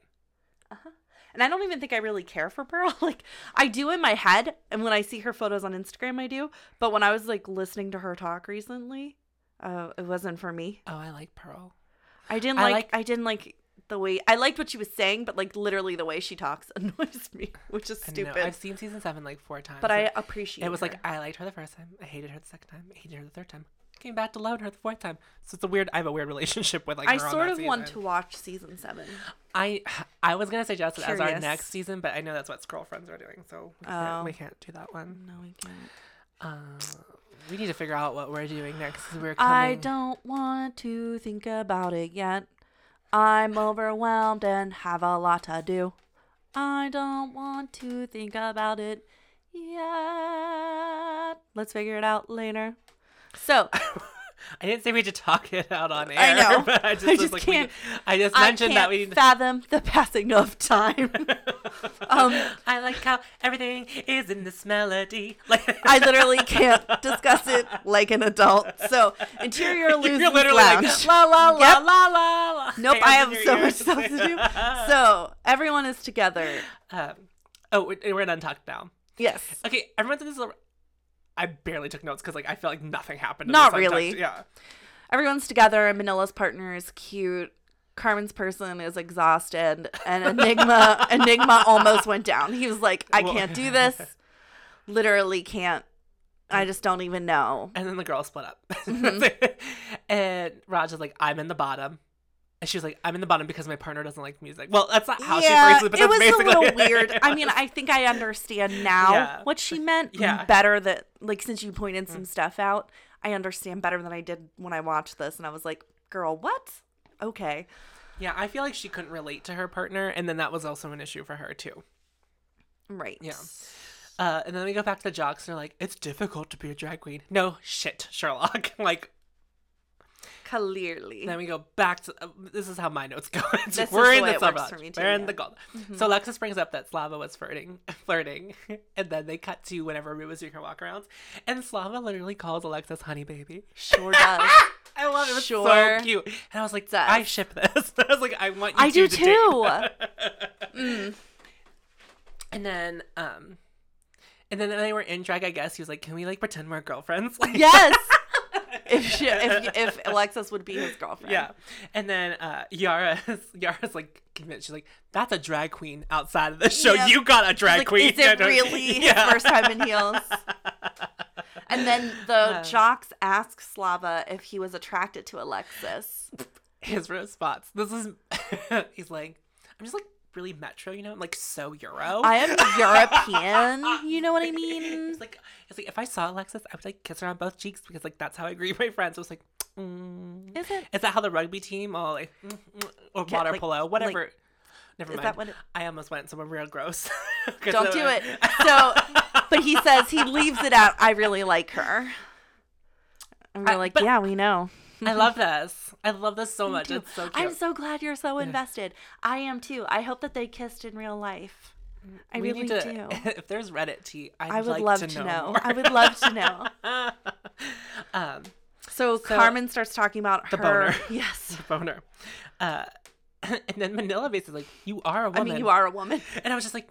And I don't even think I really care for Pearl. Like I do in my head, and when I see her photos on Instagram, I do. But when I was like listening to her talk recently, uh, it wasn't for me. Oh, I like Pearl. I didn't I like, like- I didn't like the way I liked what she was saying, but like literally the way she talks annoys me, which is I know. stupid. I've seen season seven like four times. but I appreciate. It was her. like I liked her the first time. I hated her the second time. I hated her the third time. Came back to love her the fourth time. So it's a weird. I have a weird relationship with like. I her on sort of want to watch season seven. I I was gonna suggest it as our next season, but I know that's what Scroll Friends are doing, so we can't, Oh. we can't do that one. No, we can't. Um, We need to figure out what we're doing next. We're coming. I don't want to think about it yet. I'm overwhelmed and have a lot to do. I don't want to think about it yet. Let's figure it out later. So, I didn't say we had to talk it out on air. I know. But I just, I was just like, can't- I just I mentioned can't that we need. fathom the passing of time. um, I like how everything is in this melody. Like I literally can't discuss it like an adult. So, interior You're literally lounge. like la la la Yep. la la la. Nope, I have so much stuff to do. So everyone is together. um, oh, we're, we're done talking now. Yes. Okay, everyone's in this. I barely took notes because like I felt like nothing happened. Not really. Yeah. Everyone's together. Manila's partner is cute. Carmen's person is exhausted, and Enigma Enigma almost went down. He was like, "I Well- can't do this. Literally can't. I just don't even know." And then the girls split up. Mm-hmm. and Raj is like, I'm in the bottom. And she was like, I'm in the bottom because my partner doesn't like music. Well, that's not how yeah, she phrased it, but it that's was a basically little it. weird. I mean, I think I understand now Yeah. what she meant Yeah. Mm. better. That like since you pointed some stuff out, I understand better than I did when I watched this, and I was like, "Girl, what? Okay." yeah, I feel like she couldn't relate to her partner, and then that was also an issue for her too. Right. Yeah. Uh, and then we go back to the jocks. And they're like, "It's difficult to be a drag queen." No shit, Sherlock. like, Clearly. then we go back to uh, this is how my notes go. This we're is in the the it works suburbs. for too, We're in the gold. So Alexis brings up that Slava was flirting, flirting, and then they cut to whenever Ru was doing her walk arounds, and Slava literally calls Alexis "honey baby." Sure does. I love it. Sure so cute. And I was like, does. I ship this. I was like, I want you I do to too. date. And then, um, and then they were in drag. I guess he was like, "Can we like pretend we're girlfriends?" Like, yes. If, she, if if Alexis would be his girlfriend. Yeah. And then uh Yara Yara's like convinced. She's like, "That's a drag queen outside of the show. Yeah. You got a drag Like, queen." is it really his Yeah. first time in heels? And then the Uh. jocks ask Slava if he was attracted to Alexis. His response. This is. he's like, "I'm just like really metro, you know, I'm like so Euro." I am European. You know what I mean? It's like it's like if I saw Alexis, I would like kiss her on both cheeks because like that's how I greet my friends. I was like, mm. Is it? Is that how the rugby team all like mm, mm, or Yeah, water like- polo, whatever? Never is mind. that what it- I almost went somewhere real gross. Don't do it. So, but he says he leaves it out. I really like her. And we're I- like, but- yeah, we know. I love this. I love this so much. It's so cute. I'm so glad you're so invested. I am too. I hope that they kissed in real life. I We really to, do. If there's Reddit tea, I'd I would like love to, to, know. know. I would love to know. um, So, Carmen starts talking about The her. boner. Yes. boner. Uh, and then Manila basically like, "You are a woman." I mean, you are a woman. And I was just like,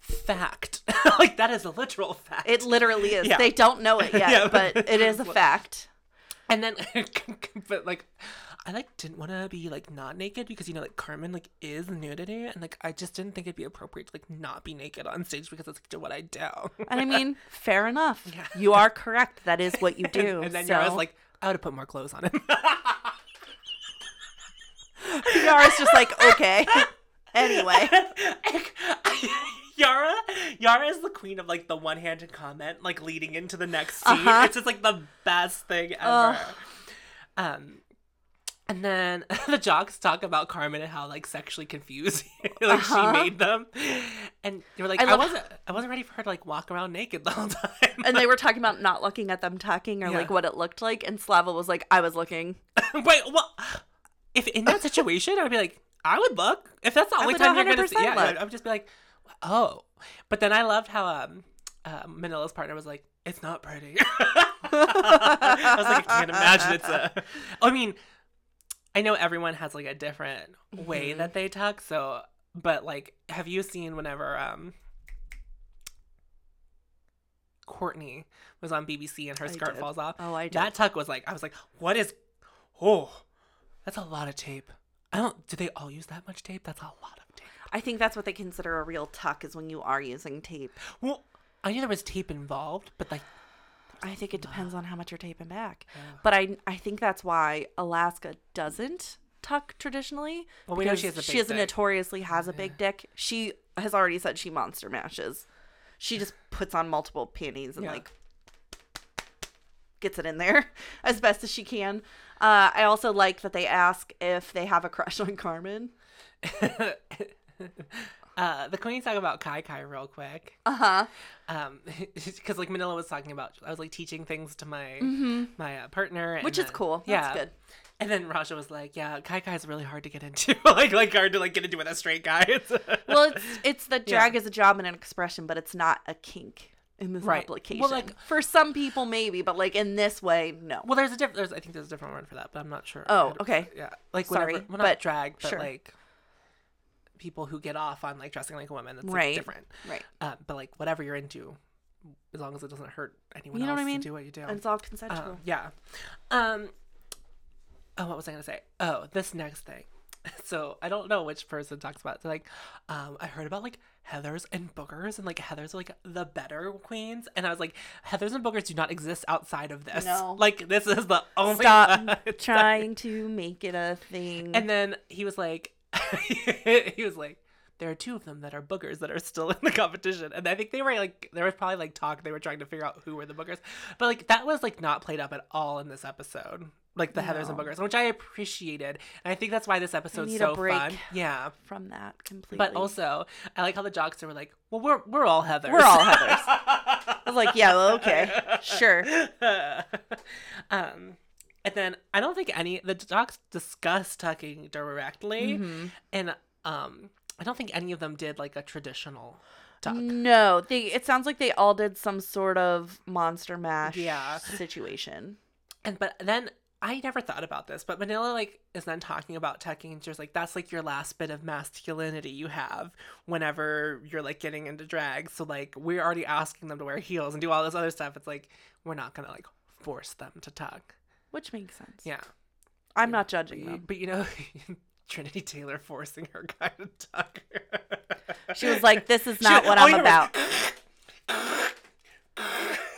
"Fact." like that is a literal fact. It literally is. Yeah. They don't know it yet, Yeah. but it is a fact. And then, but like, I like didn't want to be like not naked because you know like Carmen like is nudity and like I just didn't think it'd be appropriate to like not be naked on stage because that's like, what I do. And I mean, fair enough. Yeah. You are correct. That is what you do. and then so. Yara's like, I would have put more clothes on him. Yara's just like, okay. Anyway. Yara, Yara is the queen of like the one-handed comment, like leading into the next scene. Uh-huh. It's just like the best thing ever. Ugh. Um, and then the jocks talk about Carmen and how like sexually confused like Uh-huh. she made them, and they were like, I I, wasn't, I wasn't ready for her to like walk around naked the whole time. And they were talking about not looking at them talking or Yeah. like what it looked like. And Slava was like, I was looking. Wait, well, if in that situation, I would be like, I would look. If that's the only time you're gonna see, 100% yeah. I would just be like, oh. But then I loved how um, uh, Manila's partner was like, it's not pretty. I was like, I can't imagine it's a. I mean, I know everyone has like a different way Mm-hmm. that they tuck. So, but like, have you seen whenever um. Courtney was on BBC and her I skirt did. falls off. Oh, I did. That tuck was like, I was like, what is? Oh, that's a lot of tape. I don't. Do they all use that much tape? That's a lot of tape. I think that's what they consider a real tuck is when you are using tape. Well, I knew there was tape involved, but like, I think it depends on how much you're taping back. But I I think that's why Alaska doesn't tuck traditionally. Well, we know she has a she big has a notoriously has a big dick. She has already said she monster mashes. She just puts on multiple panties and Yeah. like gets it in there as best as she can. Uh, I also like that they ask if they have a crush on Carmen. uh, the queens talk about Kai Kai real quick. Uh huh. Um, because like Manila was talking about, I was like teaching things to my my uh, partner, and Mm-hmm. Which is then- cool. That's yeah, good. And then Raja was like, "Yeah, Kai Kai is really hard to get into, like like hard to like get into with a straight guy." Well, it's it's that Yeah. drag is a job and an expression, but it's not a kink in this Right. application. Well, like- for some people, maybe, but like in this way, no. well, there's a different. There's I think there's a different word for that, but I'm not sure. Oh, okay. Yeah, like Sorry, whenever, well, but- drag, but sure. like people who get off on like dressing like a woman. That's like, Right. different. Right. Uh, but like whatever you're into, as long as it doesn't hurt anyone You know else what I mean? to do what you do. And it's all Uh, consensual. yeah. Um. Oh, what was I gonna say? Oh, this next thing. So I don't know which person talks about. Like, um, I heard about like Heather's and Boogers, and like Heather's are, like the better queens, and I was like, Heather's and Boogers do not exist outside of this. No. Like this is the only. Stop trying to make it a thing. And then he was like, he was like, there are two of them that are boogers that are still in the competition, and I think they were like, there was probably like talk they were trying to figure out who were the boogers, but like that was like not played up at all in this episode, like the Heather's and No. boogers, which I appreciated, and I think that's why this episode's so break. fun. Yeah, from that completely. but also I like how the jocks were like, well, we're we're all Heathers. We're all Heathers. I was like, yeah, well, okay, sure. um, and then I don't think any the docs discuss tucking directly, Mm-hmm. and um, I don't think any of them did like a traditional tuck. No, they. It sounds like they all did some sort of monster mash Yeah. situation. And but then I never thought about this, but Manila like is then talking about tucking, and she's like, "That's like your last bit of masculinity you have whenever you're like getting into drag." So like we're already asking them to wear heels and do all this other stuff. It's like we're not gonna like force them to tuck. Which makes sense. Yeah. I'm not judging But, them. but you know, Trinity Taylor forcing her guy to tuck. She was like, "This is not what oh, I'm about."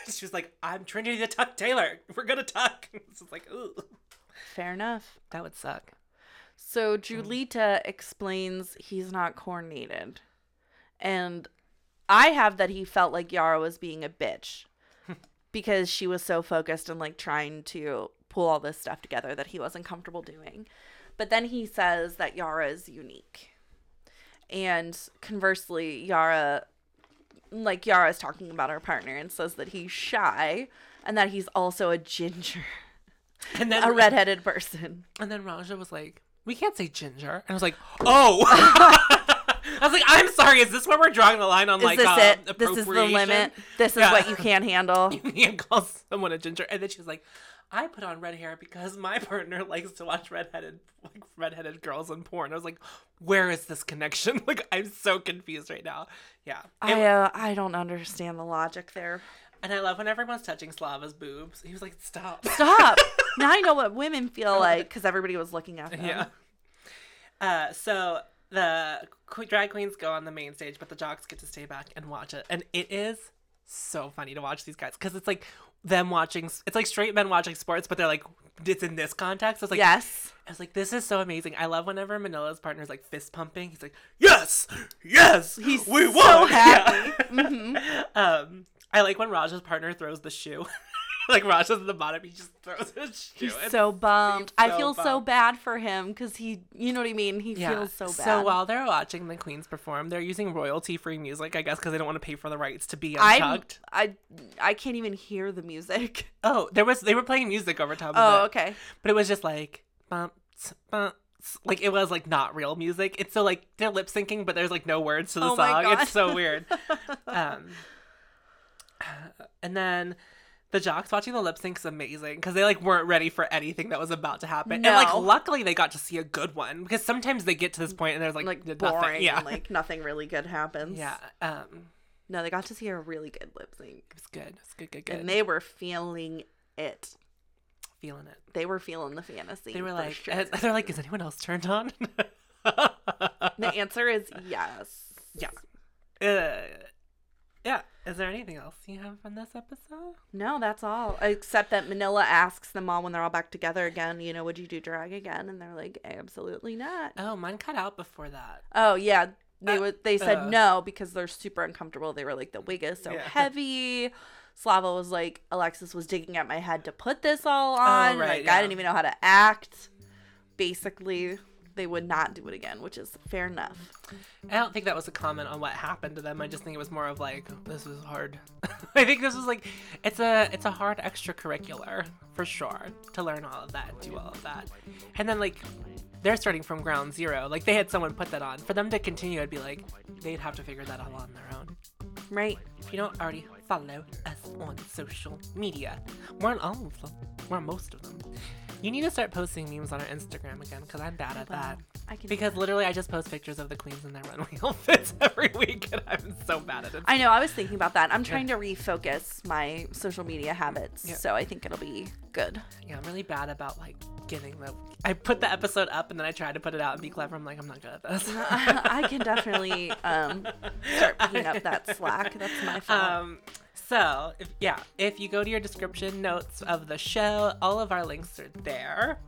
she was like, "I'm Trinity the Tuck Taylor. We're gonna tuck." It's like, ooh, Fair enough. that would suck. So Julita explains he's not coordinated. And I have that he felt like Yara was being a bitch because she was so focused on like trying to pull all this stuff together that he wasn't comfortable doing. But then he says that Yara is unique. And conversely, Yara like Yara is talking about her partner and says that he's shy and that he's also a ginger, And then a redheaded person. And then Raja was like, "We can't say ginger." And I was like, "Oh." I was like, "I'm sorry. Is this where we're drawing the line on Is like this uh, it? This is the limit. This is Yeah. what you can't handle. You can't call someone a ginger." And then she was like, "I put on red hair because my partner likes to watch redheaded like redheaded girls in porn." I was like, "Where is this connection?" Like, I'm so confused right now. Yeah. It- I uh, I don't understand the logic there. and I love when everyone's touching Slava's boobs. He was like, "Stop." Stop. now I know what women feel like because everybody was looking at them. Yeah. Uh, so the drag queens go on the main stage, but the jocks get to stay back and watch it, and it is so funny to watch these guys because it's like them watching. It's like straight men watching sports, but they're like it's in this context. It's like yes. I was like, this is so amazing. I love whenever Manila's partner's like fist pumping. He's like, yes, yes, He's we so won. happy. Yeah. Mhm. um, I like when Raja's partner throws the shoe. like Raja's at the bottom, he just throws his shoe. He's It's- so bummed. I so feel so bad for him because he, you know what I mean. He feels so bad. So while they're watching the queens perform, they're using royalty-free music, I guess, because they don't want to pay for the rights to be I'm, untucked. I, I can't even hear the music. Oh, there was they were playing music over top of it. Oh, okay. but it was just like bumps, bumps. Like it was like not real music. It's so like they're lip syncing, but there's like no words to the Oh my song. God. It's so weird. um, and then the jocks watching the lip sync is amazing because they like weren't ready for anything that was about to happen. And like luckily they got to see a good one because sometimes they get to this point and there's like, Like nothing. boring. Yeah. And, like nothing really good happens. yeah. Um, No, they got to see a really good lip sync, It's good. It's good, good, good. and they were feeling it. feeling it. They were feeling the fantasy. They were like, sure. they're like, is anyone else turned on? the answer is yes. yeah. Uh, yeah. Is there anything else you have from this episode? No, that's all. Except that Manila asks them all when they're all back together again, you know, would you do drag again? And they're like, absolutely not. Oh, mine cut out before that. Oh yeah, they Uh, would. They said uh. no because they're super uncomfortable. They were like, the wig is so Yeah. heavy. Slava was like, Alexis was digging at my head to put this all on. Oh, right, like, yeah. I didn't even know how to act. Basically, they would not do it again, which is fair enough. I don't think that was a comment on what happened to them. I just think it was more of like this was hard. I think this was like it's a it's a hard extracurricular for sure to learn all of that, do all of that, and then like they're starting from ground zero. Like they had someone put that on. For them to continue, I'd be like they'd have to figure that all on their own. Right. If you don't already follow us on social media, we're on all of them. We're on most of them. You need to start posting memes on our Instagram again because I'm bad at that. I can Because literally, I just post pictures of the queens in their runway outfits every week, and I'm so bad at it. I know. I was thinking about that. I'm trying to refocus my social media habits, Yeah. so I think it'll be good. yeah, I'm really bad about like getting the. I put the episode up and then I tried to put it out and be clever. I'm like, I'm not good at this. I can definitely um, start picking up that slack. That's my fault. Um, so if, yeah, if you go to your description notes of the show, all of our links are there.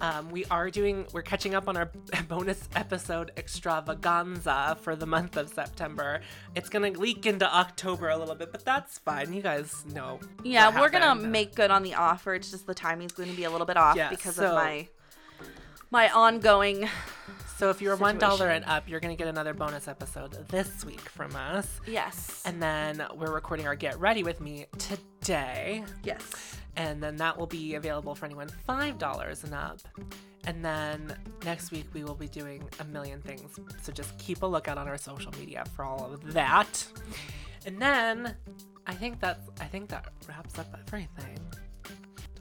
Um, we are doing, we're catching up on our bonus episode extravaganza for the month of September. It's gonna leak into October a little bit, but that's fine. You guys know. yeah, we're gonna make good on the offer. It's just the timing's going to be a little bit off Yeah, because so- of my my ongoing. So if you're one dollar and up, you're gonna get another bonus episode this week from us. Yes. And then we're recording our Get Ready with Me today. yes. and then that will be available for anyone five dollars and up. And then next week we will be doing a million things. So just keep a lookout on our social media for all of that. And then I think that's I think that wraps up everything.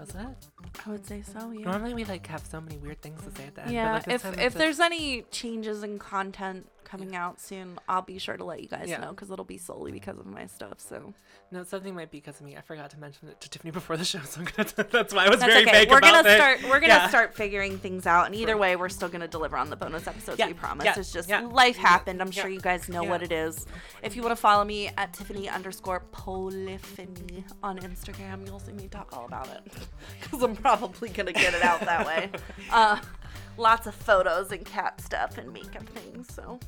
Does it? I would say so. Yeah. Normally we like have so many weird things to say at the end. but, Yeah. like, if if there's any changes in content coming out soon, I'll be sure to let you guys Yeah. know because it'll be solely because of my stuff. So no something might be because of me. I forgot to mention it to Tiffany before the show, so I'm gonna. That's why I was that's very okay. vague We're about gonna it. start. We're gonna Yeah. start figuring things out, and either way, we're still gonna deliver on the bonus episodes. Yeah, We promise. yeah, It's just life happened. I'm sure you guys know what it is. If you want to follow me at Tiffany underscore Polyphony on Instagram, you'll see me talk all about it because I'm probably gonna get it out that way. Uh, lots of photos and cat stuff and makeup things. So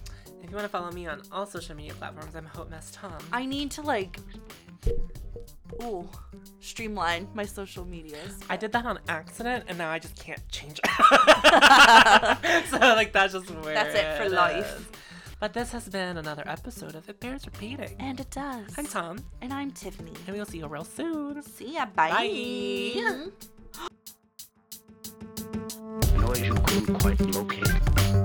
If you want to follow me on all social media platforms, I'm Hope Mess Tom. I need to like, ooh, streamline my social medias. I did that on accident, and now I just can't change it. so like that's just where That's it for life. is. But this has been another episode of It Bears Repeating. And it does. I'm Tom, And I'm Tiffany. and we'll see you real soon. See ya. Bye. Bye noise you couldn't quite locate.